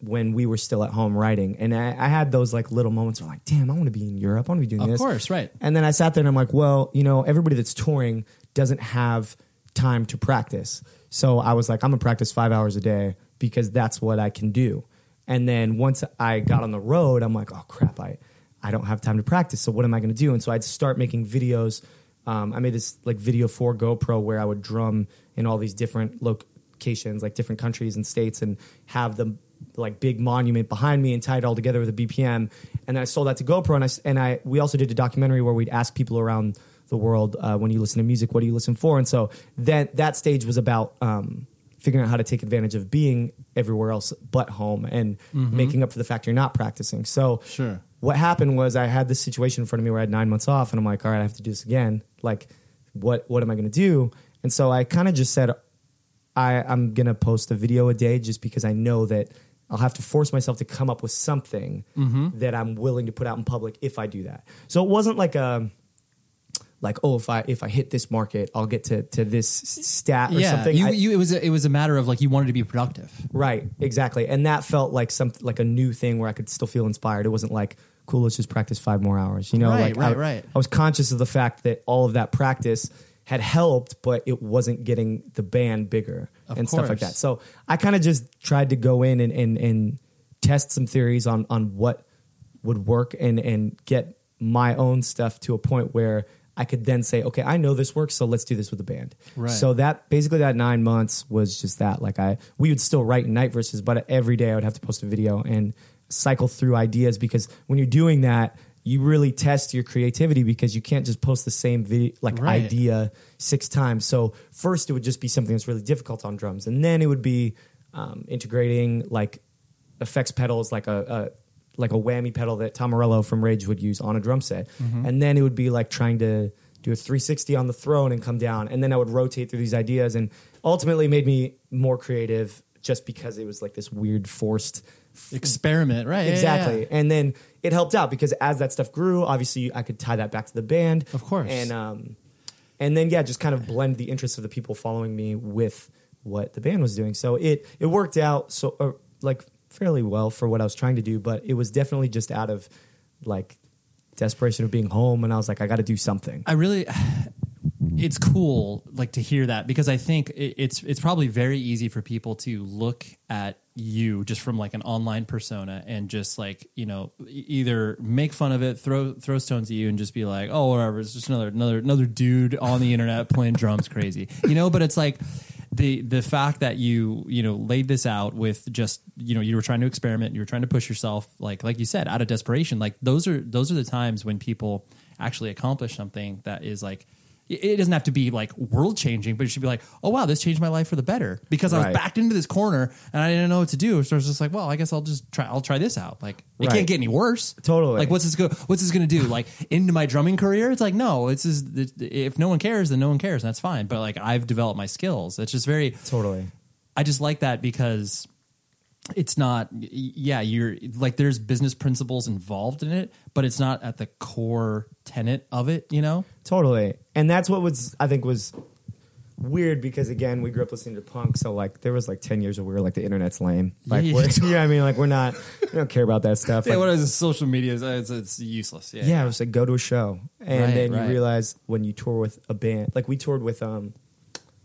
when we were still at home writing. And I, I had those like little moments where like, damn, I want to be in Europe. I want to be doing Of this. Of course, right. And then I sat there and I'm like, well, you know, everybody that's touring doesn't have time to practice. So I was like, I'm gonna practice five hours a day because that's what I can do. And then once I got on the road, I'm like, oh crap, I, I don't have time to practice. So what am I gonna do? And so I'd start making videos. Um, I made this like video for GoPro where I would drum in all these different locations, like different countries and states, and have the like big monument behind me and tied it all together with a BPM. And then I sold that to GoPro, and I and I we also did a documentary where we'd ask people around the world uh, when you listen to music, what do you listen for? And so that that stage was about um, figuring out how to take advantage of being everywhere else but home and making up for the fact you're not practicing. So Sure. what happened was I had this situation in front of me where I had nine months off, and I'm like, all right, I have to do this again. Like, what what am I going to do? And so I kind of just said, I, I'm going to post a video a day just because I know that I'll have to force myself to come up with something mm-hmm. that I'm willing to put out in public if I do that. So it wasn't like a like oh if I if I hit this market I'll get to to this stat or yeah, something. you, I- you, it was a, it was a matter of like you wanted to be productive. Right, exactly. And that felt like some like a new thing where I could still feel inspired. It wasn't like, cool, let's just practice five more hours. You know, Right, like right, I, right. I was conscious of the fact that all of that practice had helped, but it wasn't getting the band bigger Of and stuff like that. So I kind of just tried to go in and, and and test some theories on on what would work and and get my own stuff to a point where I could then say, okay, I know this works, so let's do this with the band. Right. So that basically that nine months was just that. Like I, we would still write night verses, but every day I would have to post a video and cycle through ideas because when you're doing that, you really test your creativity because you can't just post the same video like Right. idea six times. So first it would just be something that's really difficult on drums, and then it would be um, integrating like effects pedals, like a, a like a whammy pedal that Tom Morello from Rage would use on a drum set, and then it would be like trying to do a 360 on the throne and come down, and then I would rotate through these ideas, and ultimately made me more creative just because it was like this weird forced Experiment, right? yeah, exactly yeah. and then it helped out because as that stuff grew obviously i could tie that back to the band Of course. and um and then yeah just kind of blend the interests of the people following me with what the band was doing so it it worked out so uh, like fairly well for what i was trying to do but it was definitely just out of like desperation of being home and i was like i got to do something I really, it's cool like to hear that because I think it, it's it's probably very easy for people to look at you just from like an online persona and just like you know either make fun of it, throw throw stones at you, and just be like, oh whatever, it's just another another another dude on the internet playing drums crazy, you know. But it's like the the fact that you you know laid this out with just you know you were trying to experiment, you were trying to push yourself, like like you said, out of desperation. Like those are those are the times when people actually accomplish something that is like it doesn't have to be like world changing, but it should be like, oh wow, this changed my life for the better because I was Right. backed into this corner and I didn't know what to do. So I was just like, well, I guess I'll just try. I'll try this out. Like it Right. can't get any worse. Totally. Like what's this go? What's this going to do? Like into my drumming career? It's like no. It's just if no one cares, then no one cares, and that's fine. But like I've developed my skills. It's just very. totally I just like that because it's not yeah you're like there's business principles involved in it but it's not at the core tenet of it you know Totally. And that's what was I think was weird because again, we grew up listening to punk, so like there was like ten years where we were like the internet's lame. Like Yeah, we're, yeah. yeah, I mean like we're not we don't care about that stuff. yeah Like, is social media it's, it's useless yeah yeah, it was like go to a show. And Right, then right. you realize when you tour with a band like we toured with um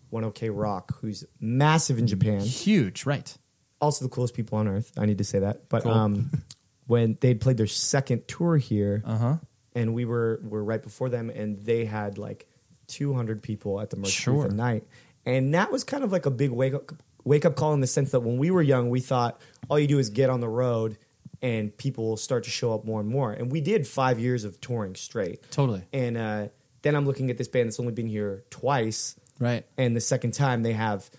One OK Rock, who's massive in Japan. huge right Also the coolest people on earth. I need to say that. But Cool. um when they played their second tour here, uh-huh and we were were right before them, and they had like 200 people at the merch Sure. the night, and that was kind of like a big wake up wake up call in the sense that when we were young, we thought all you do is get on the road, and people will start to show up more and more, and we did five years of touring straight, totally and uh, then I'm looking at this band that's only been here twice, right and the second time they have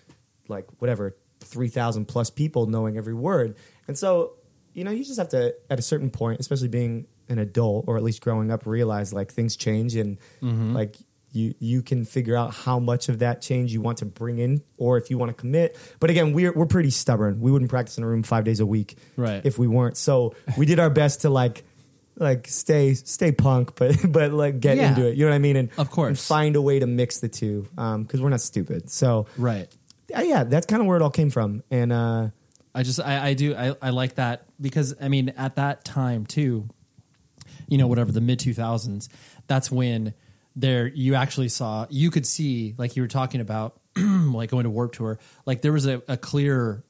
like whatever 3000 plus people knowing every word and so you know you just have to at a certain point especially being an adult or at least growing up realize like things change and Mm-hmm. like you you can figure out how much of that change you want to bring in or if you want to commit but again we're we're pretty stubborn we wouldn't practice in a room 5 days a week Right. if we weren't so we did our best to like like stay stay punk but but like get Yeah. into it you know what i mean and Of course. and find a way to mix the two um because we're not stupid. So right uh, yeah, that's kind of where it all came from. And uh, I just I, I do I, I like that because I mean at that time too, you know whatever the mid two thousands, that's when there you actually saw you could see like you were talking about like going to Warp Tour like there was a, a clear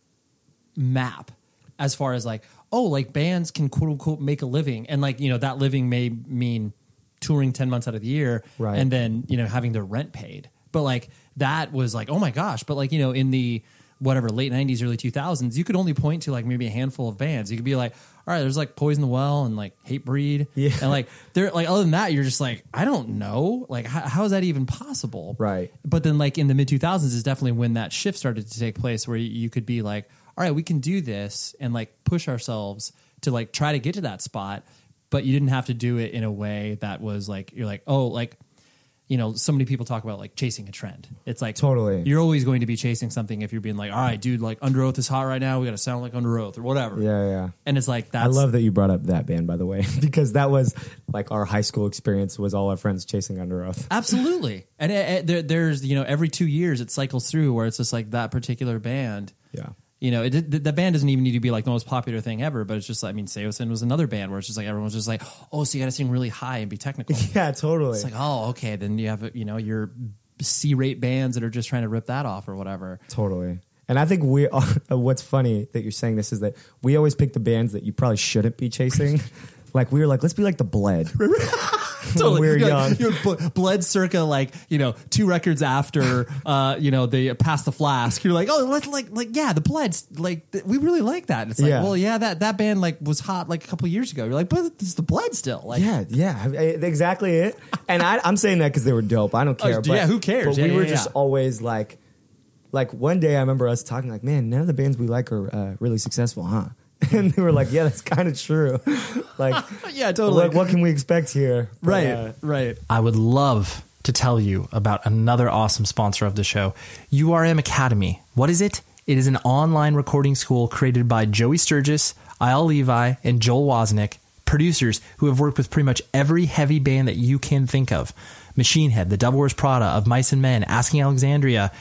map as far as like oh like bands can quote unquote make a living and like you know that living may mean touring 10 months out of the year Right. and then you know having their rent paid but like that was like oh my gosh. But like you know in the whatever late 90s early 2000s you could only point to like maybe a handful of bands. You could be like all right there's like poison the well and like Hatebreed. Yeah. and like they're like other than that you're just like i don't know. Like how, how is that even possible? Right. but then like in the mid 2000s is definitely when that shift started to take place where you could be like all right we can do this and like push ourselves to like try to get to that spot but you didn't have to do it in a way that was like you're like oh like you know so many people talk about like chasing a trend it's like Totally. you're always going to be chasing something if you're being like all right dude like under oath is hot right now we gotta sound like under oath or whatever Yeah, yeah. and it's like that's I love that you brought up that band, by the way, because that was like our high school experience. Was all our friends chasing Under Oath. Absolutely, and it, it- there, there's you know every two years it cycles through where it's just like that particular band. Yeah. You know, it, the, the band doesn't even need to be like the most popular thing ever, but it's just I mean, Saosin was another band where it's just like everyone's just like, oh, so you got to sing really high and be technical. Yeah, totally. it's like, oh, okay, then you have you know your C-rate bands that are just trying to rip that off or whatever. Totally. And I think we are, what's funny that you're saying this is that we always pick the bands that you probably shouldn't be chasing. like we were like, let's be like the Bled. we were You're young. like- you're bl- bled circa like you know two records after uh you know they passed the flask. You're like oh let's like like yeah the bleds like th- we really like that. And it's like Yeah. well yeah that that band like was hot like a couple years ago. You're like but it's the bled still like Yeah, yeah, I- I- exactly it. And I, I'm saying that because they were dope. I don't care. Oh, but, yeah, who cares? But Yeah, we yeah, were yeah. just always like, like one day I remember us talking like, man, none of the bands we like are uh, really successful, huh? And they were like, yeah, that's kind of true. like, Yeah, totally. What, what can we expect here? But, right uh, right I would love to tell you about another awesome sponsor of the show, URM Academy. What is it? It is an online recording school created by Joey Sturgis, Eyal Levi, and Joel Wozniak, producers who have worked with pretty much every heavy band that you can think of. Machine Head, The Devil Wears Prada, Of Mice and Men, Asking Alexandria.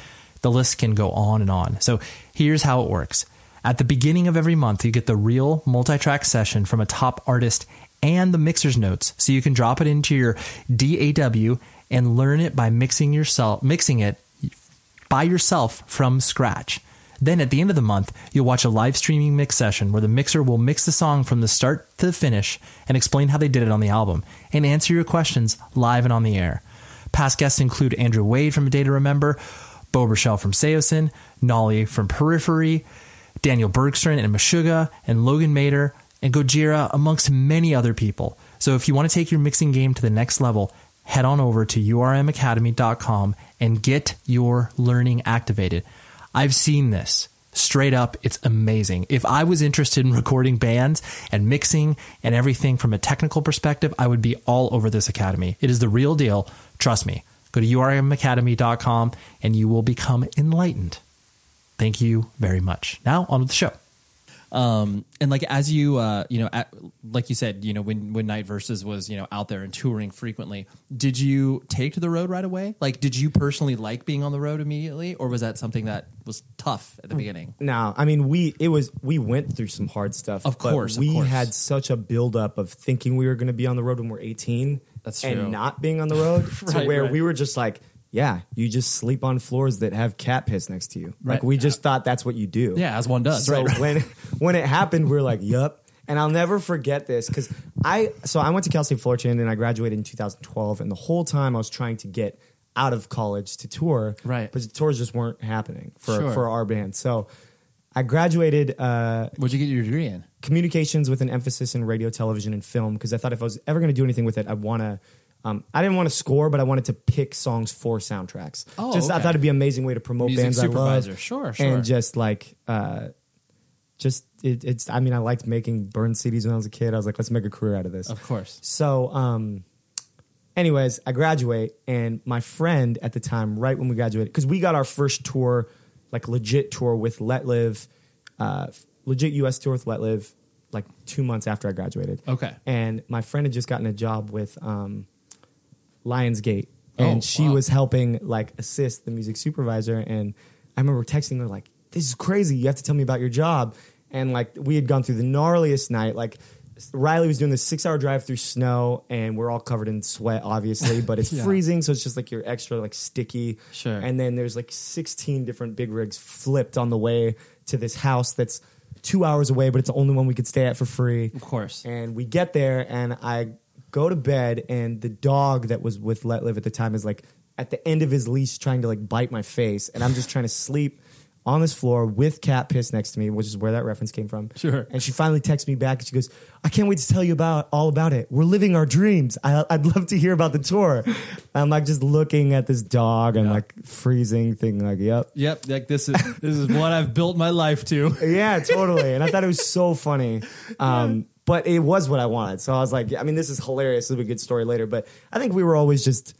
The list can go on and on. So here's how it works. At the beginning of every month, you get the real multi track session from a top artist and the mixer's notes so you can drop it into your DAW and learn it by mixing yourself mixing it by yourself from scratch. Then at the end of the month, you'll watch a live streaming mix session where the mixer will mix the song from the start to the finish and explain how they did it on the album and answer your questions live and on the air. Past guests include Andrew Wade from A Day to Remember, Beau Burchell from Saosin, Nolly from Periphery, Daniel Bergstrand and Meshuggah, and Logan Mader and Gojira, amongst many other people. So if you want to take your mixing game to the next level, head on over to urmacademy.com and get your learning activated. I've seen this. Straight up, it's amazing. If I was interested in recording bands and mixing and everything from a technical perspective, I would be all over this academy. It is the real deal. Trust me. Go to urmacademy.com and you will become enlightened. Thank you very much. Now, on with the show. um and like as you uh you know at, like you said you know when when Night Verses was you know out there and touring frequently did you take to the road right away like did you personally like being on the road immediately or was that something that was tough at the beginning No, I mean we it was we went through some hard stuff. Of but course, of we course. had such a buildup of thinking we were going to be on the road when we're 18. That's true. and not being on the road to where right. we were just like, yeah, you just sleep on floors that have cat piss next to you. Like we just thought that's what you do. yeah as one does So right, right. when when it happened, we are like, yup. And I'll never forget this because I so I went to Cal State Fullerton and I graduated in 2012, and the whole time I was trying to get out of college to tour, Right. But the tours just weren't happening for Sure. for our band. So I graduated uh, what'd you get your degree in communications with an emphasis in radio, television, and film because I thought if I was ever going to do anything with it, I'd want to. Um, I didn't want to score, but I wanted to pick songs for soundtracks. Oh, just I thought it'd be an amazing way to promote Music bands I supervisor. love. Sure, sure. And just like, uh, just it, it's. I mean, I liked making burn CDs when I was a kid. I was like, let's make a career out of this. of course So, um, anyways, I graduate, and my friend at the time, right when we graduated, because we got our first tour, like legit tour with Let Live, uh, legit US tour with Let Live, like two months after I graduated. Okay. And my friend had just gotten a job with um, Lionsgate, oh, and Oh, she wow. was helping like assist the music supervisor. And I remember texting her like, "This is crazy. You have to tell me about your job." And like we had gone through the gnarliest night. Like Riley was doing this six-hour drive through snow, and we're all covered in sweat, obviously, but it's Yeah. freezing, so it's just like you're extra like sticky. Sure. And then there's like 16 different big rigs flipped on the way to this house that's two hours away, but it's the only one we could stay at for free. of course And we get there, and I go to bed, and the dog that was with Let Live at the time is like at the end of his leash trying to like bite my face, and I'm just trying to sleep on this floor with cat piss next to me, which is where that reference came from. Sure. And she finally texts me back and she goes, I can't wait to tell you about all about it. We're living our dreams. I, I'd love to hear about the tour. I'm like just looking at this dog and like freezing, thinking like, yep. Yep, like this is this is what I've built my life to. Yeah, totally. And I thought it was so funny. Um, but it was what I wanted. So I was like, I mean, this is hilarious. It'll be a good story later. But I think we were always just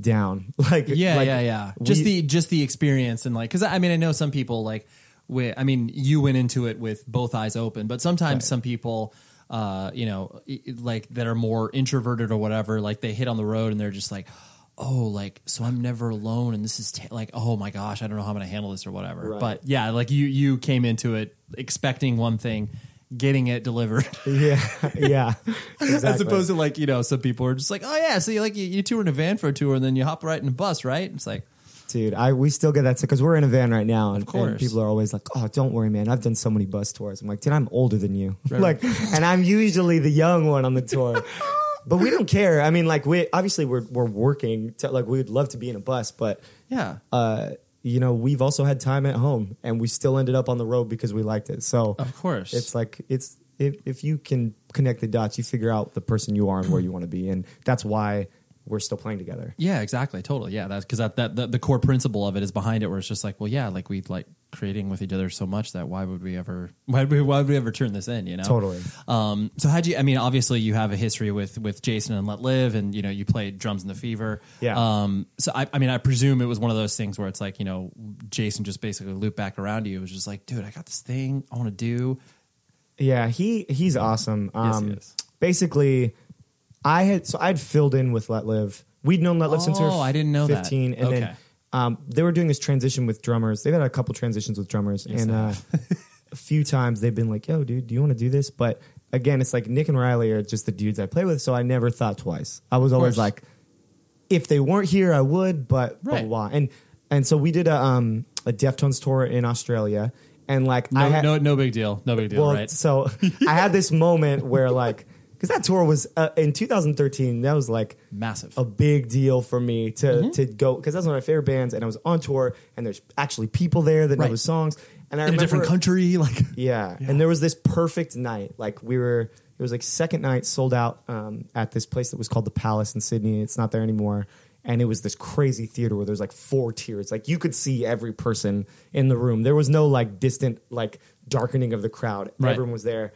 down. Like, Yeah, like, yeah, yeah. Just the just the experience and like because I mean I know some people like with I mean you went into it with both eyes open, but sometimes some people. Uh, you know, like that are more introverted or whatever. Like they hit on the road and they're just like, oh, like so I'm never alone, and this is like, oh my gosh, I don't know how I'm gonna handle this or whatever. Right. But yeah, like you you came into it expecting one thing, getting it delivered. Yeah, yeah. Exactly. As opposed to like you know some people are just like oh yeah so you like you, you tour in a van for a tour and then you hop right in a bus right it's like Dude, I we still get that because we're in a van right now, and, course. and people are always like, "Oh, don't worry, man. I've done so many bus tours." I'm like, "Dude, I'm older than you." like, and I'm usually the young one on the tour, but we don't care. I mean, like, we obviously we're we're working. To, like, we'd love to be in a bus, but yeah uh, you know, we've also had time at home, and we still ended up on the road because we liked it. So, Of course. it's like it's if if you can connect the dots, you figure out the person you are and where you want to be, and that's why we're still playing together. yeah exactly totally yeah that's because that, that, that the core principle of it is behind it where it's just like well yeah like we like creating with each other so much that why would we ever why would we, why would we ever turn this in you know Totally. um so how'd you i mean obviously you have a history with with jason and let live and you know you played drums in the fever Yeah. um so I, I mean i presume it was one of those things where it's like you know jason just basically looped back around to you it was just like dude i got this thing i want to do Yeah, he he's awesome. Yes, Um, he is. Basically, I had so I'd filled in with Let Live. We'd known Let Live since we were Oh, I didn't know that. fifteen, and then um, they were doing this transition with drummers. They've had a couple transitions with drummers, and uh, a few times they've been like, "Yo, dude, do you want to do this?" But again, it's like Nick and Riley are just the dudes I play with, so I never thought twice. I was always course. like, if they weren't here, I would, but blah, Right. blah, blah. And and so we did a um a Deftones tour in Australia, and like no I had, no no big deal no big deal well, right so I had this moment where like because that tour was uh, in 2013. That was like massive a big deal for me to Mm-hmm. to go because that's one of my favorite bands, and I was on tour, and there's actually people there that know the songs, and I in a remember different country like yeah. And there was this perfect night. Like we were, it was like second night sold out um, at this place that was called the Palace in Sydney. It's not there anymore. And it was this crazy theater where there's like four tiers. Like you could see every person in the room. There was no like distant like darkening of the crowd. Right. Everyone was there,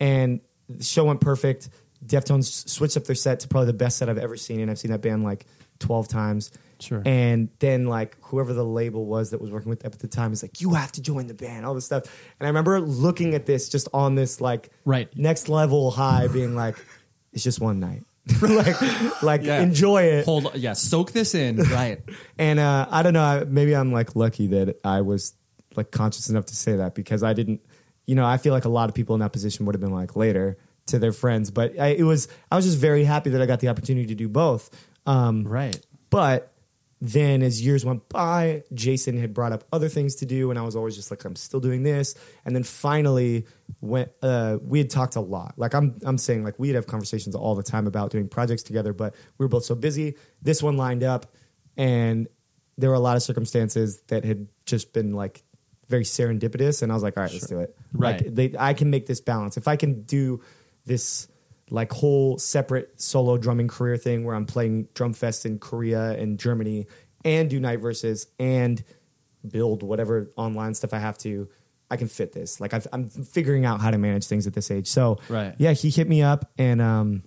and the show went perfect. Deftones switched up their set to probably the best set I've ever seen, and I've seen that band like twelve times. Sure. And then like whoever the label was that was working with them at the time is like, you have to join the band, all this stuff. And I remember looking at this just on this like Right. next level high, being like, it's just one night. like like Yeah. enjoy it. hold yeah soak this in right And uh, I don't know, maybe I'm like lucky that I was like conscious enough to say that because I didn't, you know, I feel like a lot of people in that position would have been like later to their friends, but I, it was I was just very happy that I got the opportunity to do both. Um, right but then as years went by, Jason had brought up other things to do, and I was always just like, I'm still doing this. And then finally, when uh, we had talked a lot, like I'm, I'm saying, like we'd have conversations all the time about doing projects together, but we were both so busy. This one lined up, and there were a lot of circumstances that had just been like very serendipitous, and I was like, all right, let's do it. Right. Like they, I can make this balance if I can do this like whole separate solo drumming career thing where I'm playing drum fest in Korea and Germany and do night verses and build whatever online stuff I have to. I can fit this. Like I've, I'm figuring out how to manage things at this age. So Right. yeah, he hit me up and um,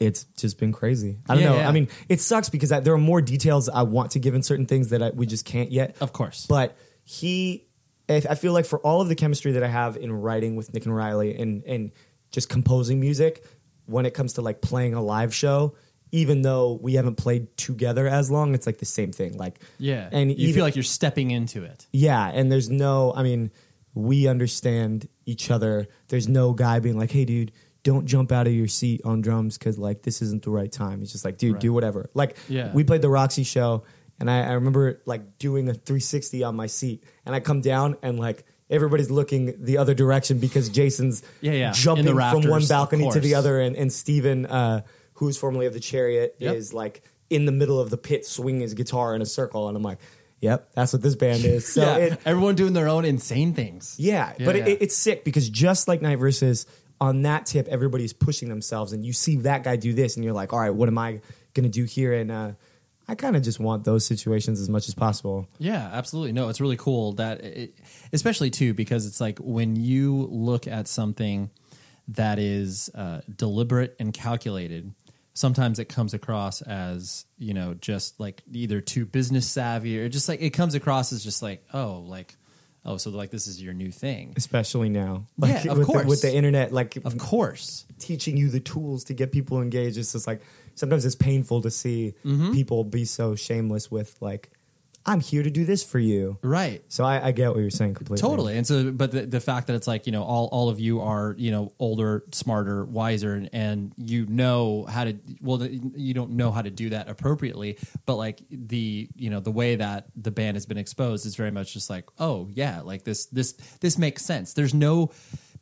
it's just been crazy. I don't Yeah, know. yeah. I mean, it sucks because I, there are more details I want to give in certain things that I, we just can't yet. Of course. But he, I I feel like for all of the chemistry that I have in writing with Nick and Riley and and just composing music, when it comes to like playing a live show, even though we haven't played together as long, it's like the same thing. Like yeah and you even- feel like you're stepping into it yeah, and there's no, I mean, we understand each other. There's no guy being like, hey, dude, don't jump out of your seat on drums because, like, this isn't the right time. He's just like, dude, Right. do whatever. Like, Yeah. we played the Roxy show, and I, I remember, like, doing a 360 on my seat, and I come down, and, like, everybody's looking the other direction because Jason's Yeah, yeah. Jumping the from one balcony to the other, and, and Steven, uh, who's formerly of the Chariot, Yep. is, like, in the middle of the pit swinging his guitar in a circle, and I'm like, yep, that's what this band is. So yeah, it, everyone doing their own insane things. yeah, Yeah, but yeah. It, it's sick because just like Night Verses, on that tip, everybody's pushing themselves, and you see that guy do this, and you're like, all right, what am I going to do here? And uh, I kind of just want those situations as much as possible. Yeah, absolutely. No, it's really cool that, it, especially too, because it's like when you look at something that is uh, deliberate and calculated, sometimes it comes across as you know just like either too business savvy or just like it comes across as just like oh like oh so like this is your new thing. Especially now, Yeah, of with course. the, with the internet, like Of course. teaching you the tools to get people engaged. It's just like sometimes it's painful to see Mm-hmm. people be so shameless with like, "I'm here to do this for you." Right. So I, I get what you're saying completely. Totally. And so, but the, the fact that it's like, you know, all, all of you are, you know, older, smarter, wiser, and, and you know how to, well, you don't know how to do that appropriately, but like the, you know, the way that the band has been exposed is very much just like, oh yeah, like this, this, this makes sense. There's no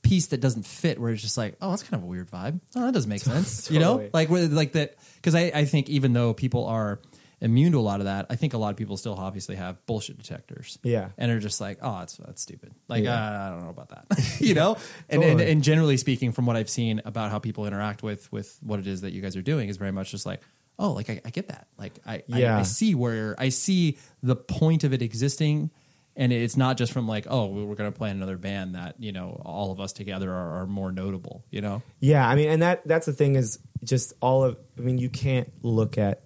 piece that doesn't fit where it's just like, oh, that's kind of a weird vibe. Oh, that doesn't make sense. You know, like, like that. Cause I, I think even though people are, immune to a lot of that. I think a lot of people still obviously have bullshit detectors Yeah. and are just like, oh, that's that's stupid. Like, Yeah. uh, I don't know about that, you know. And, and Totally. and generally speaking, from what I've seen about how people interact with with what it is that you guys are doing, is very much just like, oh, like I, I get that. Like I, I Yeah. I see where I see the point of it existing. And it's not just from like, oh, we're going to play another band that you know all of us together are, are more notable. You know, Yeah, I mean, and that that's the thing is just all of. I mean, you can't look at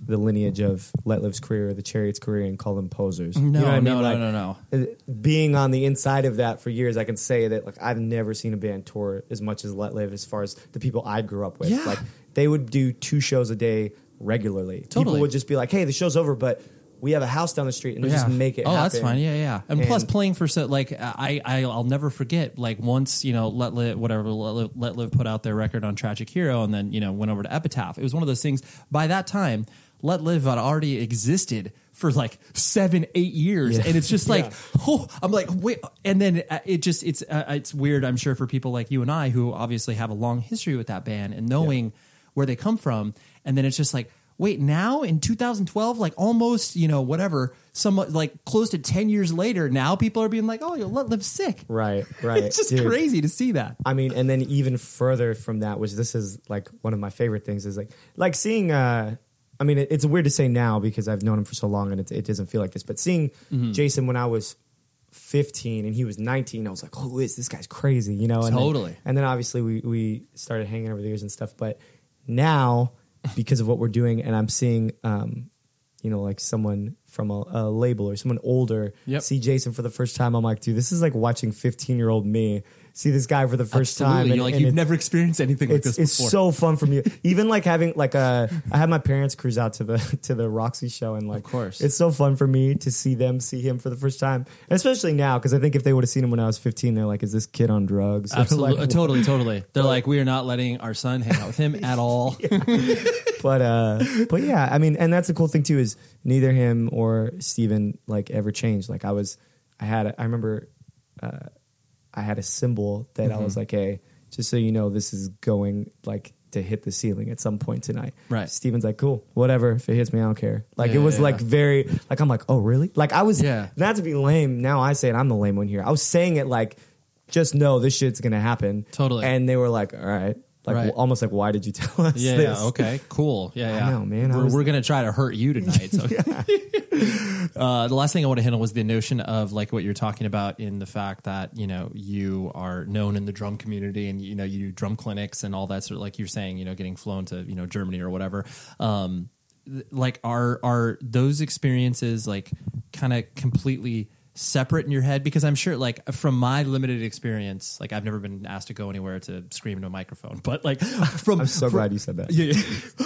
the lineage of Let Live's career, the Chariots' career, and call them posers. You No, know what I no, mean? no, Like, no, no. uh, Being on the inside of that for years, I can say that like I've never seen a band tour as much as Let Live. As far as the people I grew up with, Yeah. like they would do two shows a day regularly. Totally. People would just be like, "Hey, the show's over, but we have a house down the street, and they just make it." Oh, that's fine. Yeah, yeah. And, plus, And- playing for so like I, I I'll never forget. Like once you know, let live whatever let live, let live put out their record on Tragic Hero, and then you know went over to Epitaph. It was one of those things. By that time, Let Live had already existed for like seven, eight years, Yeah. and it's just like, Yeah. oh, I'm like, wait, and then uh, it just it's uh, it's weird. I'm sure for people like you and I who obviously have a long history with that band and knowing where they come from, and then it's just like. Wait, now in 2012, like almost, you know, whatever, somewhat like close to 10 years later, now people are being like, oh, you let live sick. Right, right. It's just Dude. crazy to see that. I mean, and then even further from that, which this is like one of my favorite things, is like like seeing. uh I mean, it, it's weird to say now because I've known him for so long and it, it doesn't feel like this. But seeing Mm-hmm. Jason when I was fifteen and he was nineteen, I was like, "Who is this guy's crazy?" You know? And then- Totally. and then obviously we we started hanging over the years and stuff. But now, because of what we're doing, and I'm seeing, um, you know, like someone from a, a label or someone older Yep. see Jason for the first time, I'm like, dude, this is like watching 15 year old me see this guy for the first Absolutely. time. and- You're like, and you've never experienced anything like it's, this it's before. so fun for me. Even like having like a, I had my parents cruise out to the to the Roxy show, and like, Of course. it's so fun for me to see them see him for the first time, and especially now because I think if they would have seen him when I was 15, they're like, is this kid on drugs? Or, Absolutely, like, totally, totally. They're like, we are not letting our son hang out with him at all. but uh but yeah i mean and that's the cool thing too is neither him or steven like ever changed like i was i had I remember uh i had a cymbal that i was Mm-hmm. like hey just so you know this is going like to hit the ceiling at some point tonight Right. steven's like cool whatever if it hits me i don't care like Yeah, it was yeah, like very like i'm like oh really like i was Yeah. not to be lame now i say it i'm the lame one here i was saying it like just know this shit's gonna happen Totally. and they were like all right like Right. almost like why did you tell us Yeah, this yeah, okay, cool. Yeah, I yeah. know, man. We're, we're gonna try to hurt you tonight. So. uh, the last thing I want to handle was the notion of like what you're talking about in the fact that you know you are known in the drum community and you know you do drum clinics and all that sort of like you're saying you know getting flown to you know Germany or whatever. Um, like are are those experiences like kind of completely separate in your head because i'm sure like from my limited experience like i've never been asked to go anywhere to scream into a microphone but like from I'm so from- glad you said that. yeah,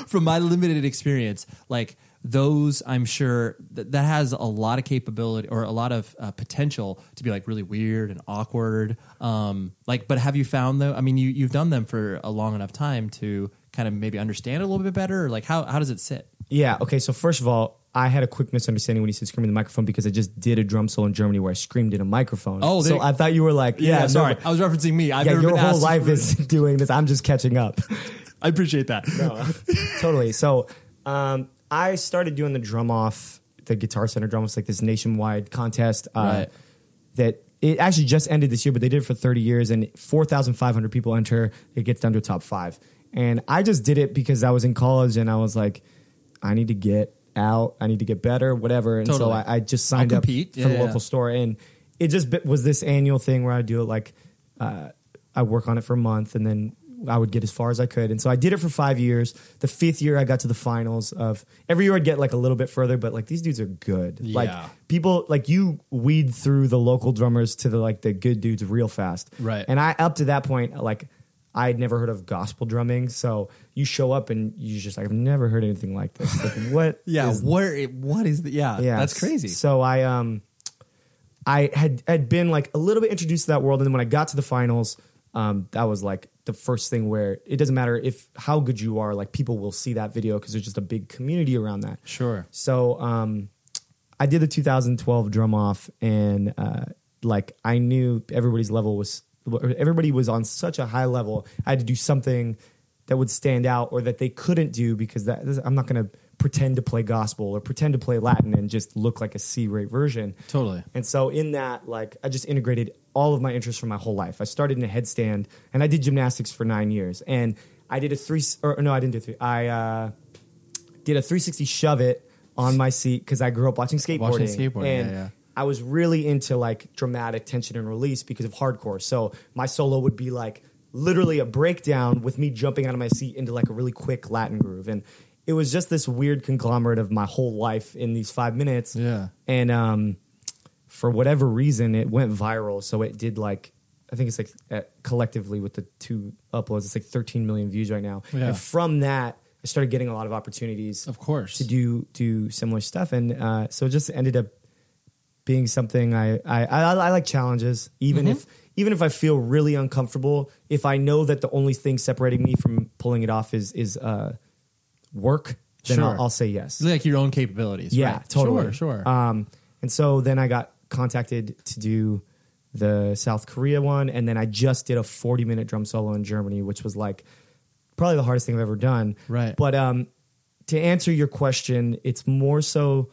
from my limited experience, like those, I'm sure that, that has a lot of capability or a lot of uh, potential to be like really weird and awkward. Um, like, but have you found though? I mean, you you've done them for a long enough time to kind of maybe understand a little bit better. Or like, how how does it sit? Yeah. Okay. So first of all, I had a quick misunderstanding when you said screaming in the microphone because I just did a drum solo in Germany where I screamed in a microphone. Oh, so I thought you were like, yeah, no, sorry, I was referencing me. I've yeah, never your whole life is doing this. I'm just catching up. I appreciate that. No, totally. So um, I started doing the drum off the Guitar Center drum. It's like this nationwide contest. Uh, Right. That it actually just ended this year, but they did it for 30 years, and 4,500 people enter. It gets down to a top five, and I just did it because I was in college and I was like, I need to get out. I need to get better, whatever. And so I, I just signed I'll up compete. for Yeah, the yeah. local store, and it just was this annual thing where I do it like uh, I work on it for a month, and then I would get as far as I could. And so I did it for five years. The fifth year, I got to the finals of every year. I'd get like a little bit further, but like these dudes are good. Like people, like you weed through the local drummers to the like the good dudes real fast. Right. And I up to that point, like I had never heard of gospel drumming. So you show up and you just like I've never heard anything like this. Like what? Yeah, is where? What is the? Yeah, yeah, that's crazy. So I um, I had had been like a little bit introduced to that world, and then when I got to the finals, um, that was like the first thing where it doesn't matter if how good you are, like people will see that video because there's just a big community around that. Sure. So um, I did the 2012 drum off, and uh, like I knew everybody's level was everybody was on such a high level. I had to do something that would stand out or that they couldn't do because that I'm not going to pretend to play gospel or pretend to play Latin and just look like a C rate version. Totally. And so in that, like, I just integrated all of my interests from my whole life. I started in a headstand, and I did gymnastics for nine years. And I did a three, or no, I didn't do three. I uh, did a 360 shove it on my seat because I grew up watching skateboarding. Watching skateboarding, and yeah, yeah. I was really into like dramatic tension and release because of hardcore. So my solo would be like literally a breakdown with me jumping out of my seat into like a really quick Latin groove. And it was just this weird conglomerate of my whole life in these five minutes. Yeah. And um, for whatever reason, it went viral. So it did like, I think it's like uh, collectively with the two uploads, it's like 13 million views right now. Yeah. And from that, I started getting a lot of opportunities Of course. to do do similar stuff, and uh, so it just ended up being something I I, I, I like challenges, even Mm-hmm. if even if I feel really uncomfortable. If I know that the only thing separating me from pulling it off is is uh, work, then Sure. I'll, I'll say yes. like your own capabilities. Yeah, right? totally. Sure, sure. Um, and so then I got contacted to do the South Korea one, and then I just did a 40 minute drum solo in Germany, which was like probably the hardest thing I've ever done. Right. But um, to answer your question, it's more so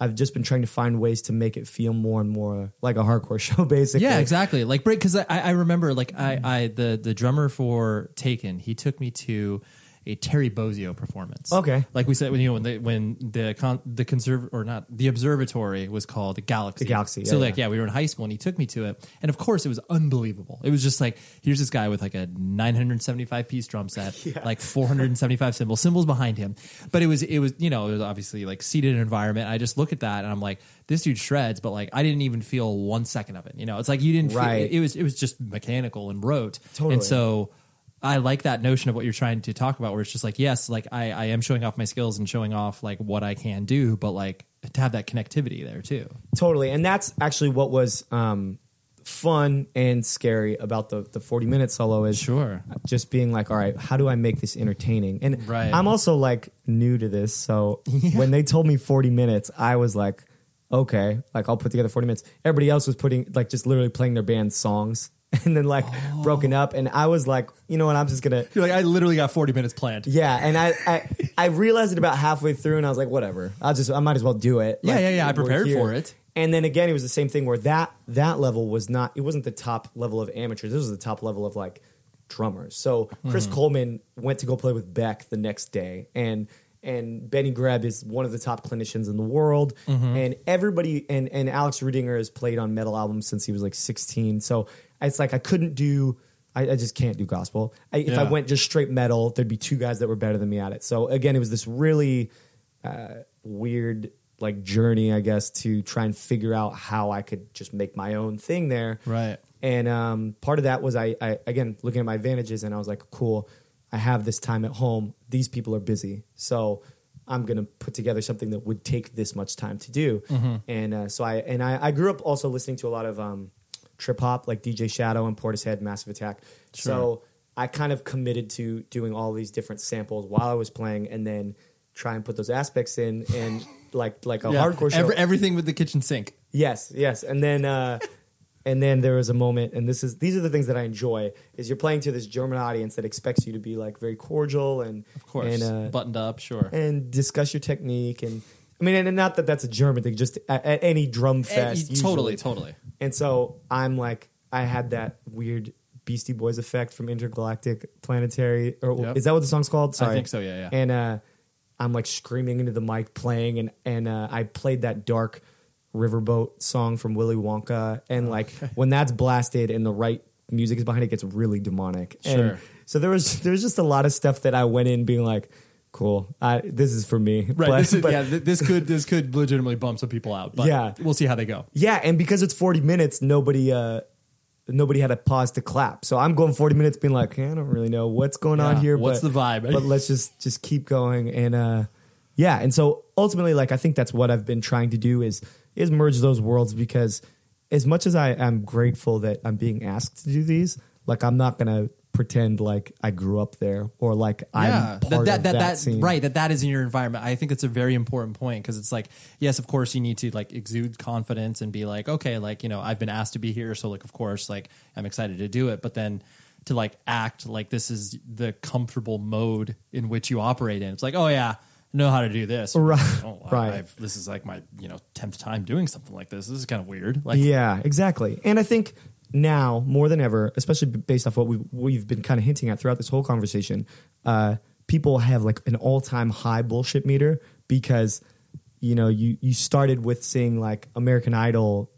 I've just been trying to find ways to make it feel more and more like a hardcore show, basically. Yeah, exactly. Like break because I, I remember like I, I the the drummer for Taken he took me to a Terry Bozzio performance. Okay. like we said when you know when the when the con, the conserv or not the observatory was called the Galaxy. The Galaxy, so yeah, like yeah. we were in high school and he took me to it, and of course it was unbelievable. It was just like here's this guy with like a 975 piece drum set, like 475 cymbals, cymbals behind him. But it was it was you know it was obviously like seated environment. I just look at that and I'm like this dude shreds, but like I didn't even feel one second of it. You know, it's like you didn't. Right. Feel, it was it was just mechanical and rote. Totally. And so I like that notion of what you're trying to talk about, where it's just like, yes, like I, I am showing off my skills and showing off like what I can do, but like to have that connectivity there too. Totally. And that's actually what was um, fun and scary about the, the 40 minute solo is Sure. just being like, all right, how do I make this entertaining? And Right. I'm also like new to this. So when they told me 40 minutes, I was like, okay, like I'll put together 40 minutes. Everybody else was putting like just literally playing their band's songs and then like broken up. And I was like, you know what? I'm just to You're like, I literally got 40 minutes planned. yeah, and I, I I realized it about halfway through, and I was like, whatever. I'll just I might as well do it. Yeah, Like, yeah, yeah, I prepared for it. And then again, it was the same thing where that that level was not. It wasn't the top level of amateurs. This was the top level of like drummers. So Chris Mm-hmm. Coleman went to go play with Beck the next day, and and Benny Greb is one of the top clinicians in the world, Mm-hmm. and everybody and and Alex Rudinger has played on metal albums since he was like 16. So it's like I couldn't do. I, I just can't do gospel. I, if I went just straight metal, there'd be two guys that were better than me at it. So again, it was this really uh, weird like journey, I guess, to try and figure out how I could just make my own thing there. Right. And um, part of that was I, I again looking at my advantages, and I was like, cool, I have this time at home. These people are busy, so I'm gonna put together something that would take this much time to do. And uh, so I and I, I grew up also listening to a lot of um, trip hop, like DJ Shadow and Portishead, Massive Attack. So I kind of committed to doing all these different samples while I was playing, and then try and put those aspects in and like like a Yeah. hardcore show. Every, everything with the kitchen sink. Yes, yes. And then uh and then there was a moment and this is these are the things that I enjoy is you're playing to this German audience that expects you to be like very cordial and Of course. and uh, Buttoned up, sure. and discuss your technique and I mean, and not that that's a German thing, just at, at any drum Eh, fest. you- totally, usually. totally. And so I'm like, I had that weird Beastie Boys effect from Intergalactic Planetary, or Yep. is that what the song's called? Sorry, I think so, yeah, yeah. And uh, I'm like screaming into the mic, playing, and and uh, I played that dark riverboat song from Willy Wonka, and like when that's blasted and the right music is behind it, it gets really demonic. Sure. And so there was there's just a lot of stuff that I went in being like. Cool. I, this is for me. Right. But- this is, but- yeah. This could this could legitimately bump some people out. But Yeah. we'll see how they go. Yeah, and because it's 40 minutes, nobody uh nobody had a pause to clap. So I'm going 40 minutes being like, "Hey, I don't really know what's going on here. what's but, the vibe? But let's just just keep going and uh yeah, and so ultimately like I think that's what I've been trying to do is is merge those worlds because as much as I am grateful that I'm being asked to do these, like I'm not going to pretend like I grew up there or like I'm part that, of that, that, that, scene. right that that is in your environment i think it's a very important point because it's like yes of course you need to like exude confidence and be like okay like you know i've been asked to be here so like of course like i'm excited to do it but then to like act like this is the comfortable mode in which you operate in it's like oh yeah I know how to do this Right, oh, I- right. I've, this is like my you know 10th time doing something like this this is kind of weird like yeah, exactly. And I think now more than ever, especially based off what we we've been kind of hinting at throughout this whole conversation, uh, people have like an all time high bullshit meter because you know you you started with seeing like American Idol,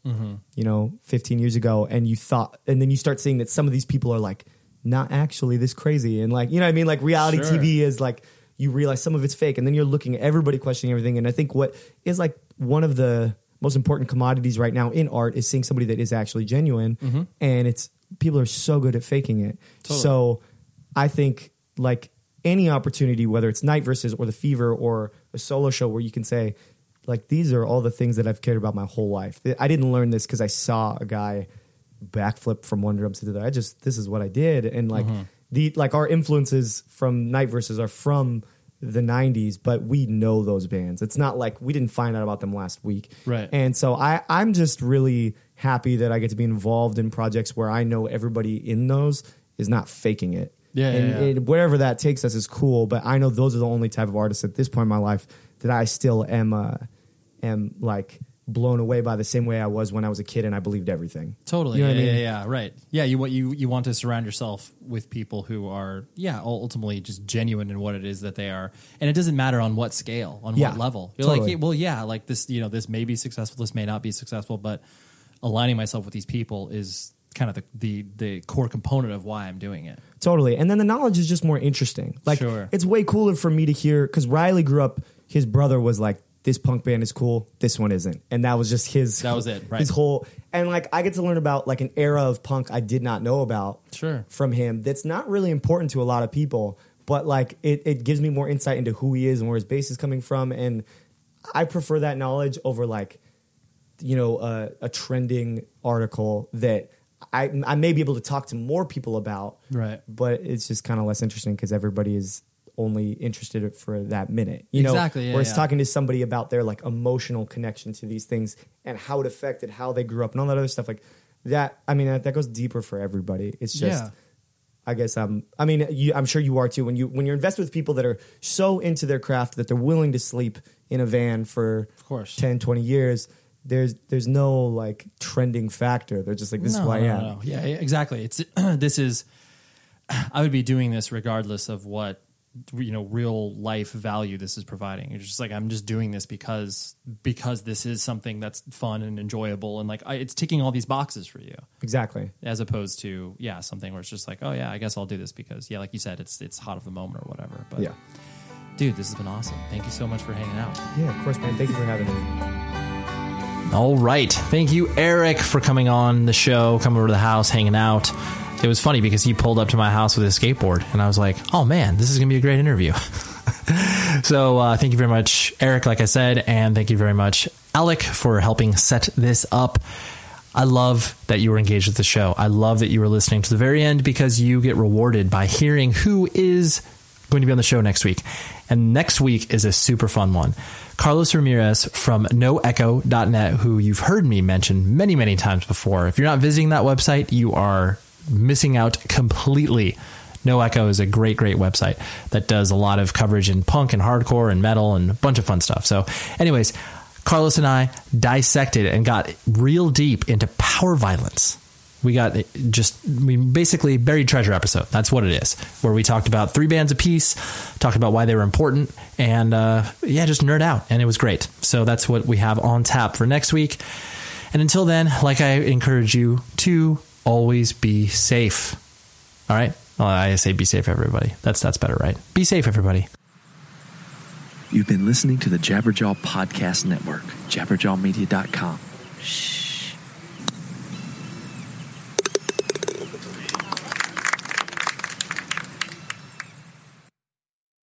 you know, 15 years ago, and you thought, and then you start seeing that some of these people are like not actually this crazy, and like you know what I mean, like reality Sure. TV is like you realize some of it's fake and then you're looking at everybody questioning everything and i think what is like one of the most important commodities right now in art is seeing somebody that is actually genuine and it's people are so good at faking it Totally. so i think like any opportunity whether it's Night Verses or the fever or a solo show where you can say like these are all the things that i've cared about my whole life i didn't learn this because i saw a guy backflip from one drum to the other. I just this is what I did, and like Mm-hmm. the like our influences from Night Verses are from the '90s, but we know those bands. It's not like we didn't find out about them last week, Right. And so I I'm just really happy that I get to be involved in projects where I know everybody in those is not faking it. Yeah, and yeah, yeah. it- wherever that takes us is cool. But I know those are the only type of artists at this point in my life that I still am uh, am like blown away by the same way I was when I was a kid and I believed everything. Totally. You know yeah, what I mean? yeah, yeah, right. Yeah, you want you you want to surround yourself with people who are yeah, ultimately just genuine in what it is that they are. And it doesn't matter on what scale, on Yeah, what level. You're totally. like, well, yeah, like this, you know, this may be successful, this may not be successful, but aligning myself with these people is kind of the the, the core component of why I'm doing it. Totally. And then the knowledge is just more interesting. Like Sure. it's way cooler for me to hear because Riley grew up. His brother was like, "This punk band is cool. This one isn't," and that was just his. That was it, right. His whole and like I get to learn about like an era of punk I did not know about. Sure. From him, that's not really important to a lot of people, but like it, it gives me more insight into who he is and where his base is coming from, and I prefer that knowledge over like you know a, a trending article that I I may be able to talk to more people about, Right. But it's just kind of less interesting because everybody is only interested for that minute, you know. Exactly, yeah, Whereas yeah. talking to somebody about their like emotional connection to these things and how it affected how they grew up and all that other stuff like that. I mean that, that goes deeper for everybody. It's just. Yeah. I guess I'm. I mean, you, I'm sure you are too. When you when you're invested with people that are so into their craft that they're willing to sleep in a van for Of course. 10, 20 years, there's there's no like trending factor. They're just like this is who I am. no. Yeah, exactly. It's this is I would be doing this regardless of what you know real life value this is providing. It's just like I'm just doing this because because this is something that's fun and enjoyable and like I, it's ticking all these boxes for you Exactly. as opposed to yeah something where it's just like oh yeah I guess I'll do this because yeah like you said it's it's hot of the moment or whatever. But Yeah. dude, this has been awesome. Thank you so much for hanging out. Yeah, of course, man. Thank you for having me. All right. Thank you, Aric, for coming on the show, coming over to the house, hanging out. It was funny because he pulled up to my house with his skateboard, and I was like, oh man, this is going to be a great interview. so uh, thank you very much, Aric, like I said, and thank you very much, Alec, for helping set this up. I love that you were engaged with the show. I love that you were listening to the very end because you get rewarded by hearing who is going to be on the show next week. And next week is a super fun one. Carlos Ramirez from noecho.net, who you've heard me mention many, many times before. If you're not visiting that website, you are missing out completely. No Echo is a great, great website that does a lot of coverage in punk and hardcore and metal and a bunch of fun stuff. So, anyways, Carlos and I dissected and got real deep into power violence. We got just we basically buried treasure episode. That's what it is, where we talked about three bands a piece, talked about why they were important, and uh, yeah, just nerd out, and it was great. So that's what we have on tap for next week. And until then, like I encourage you to always be safe. All right. Well, I say be safe, everybody. That's that's better, right? Be safe, everybody. You've been listening to the Jabberjaw Podcast Network, jabberjawmedia.com. Shh.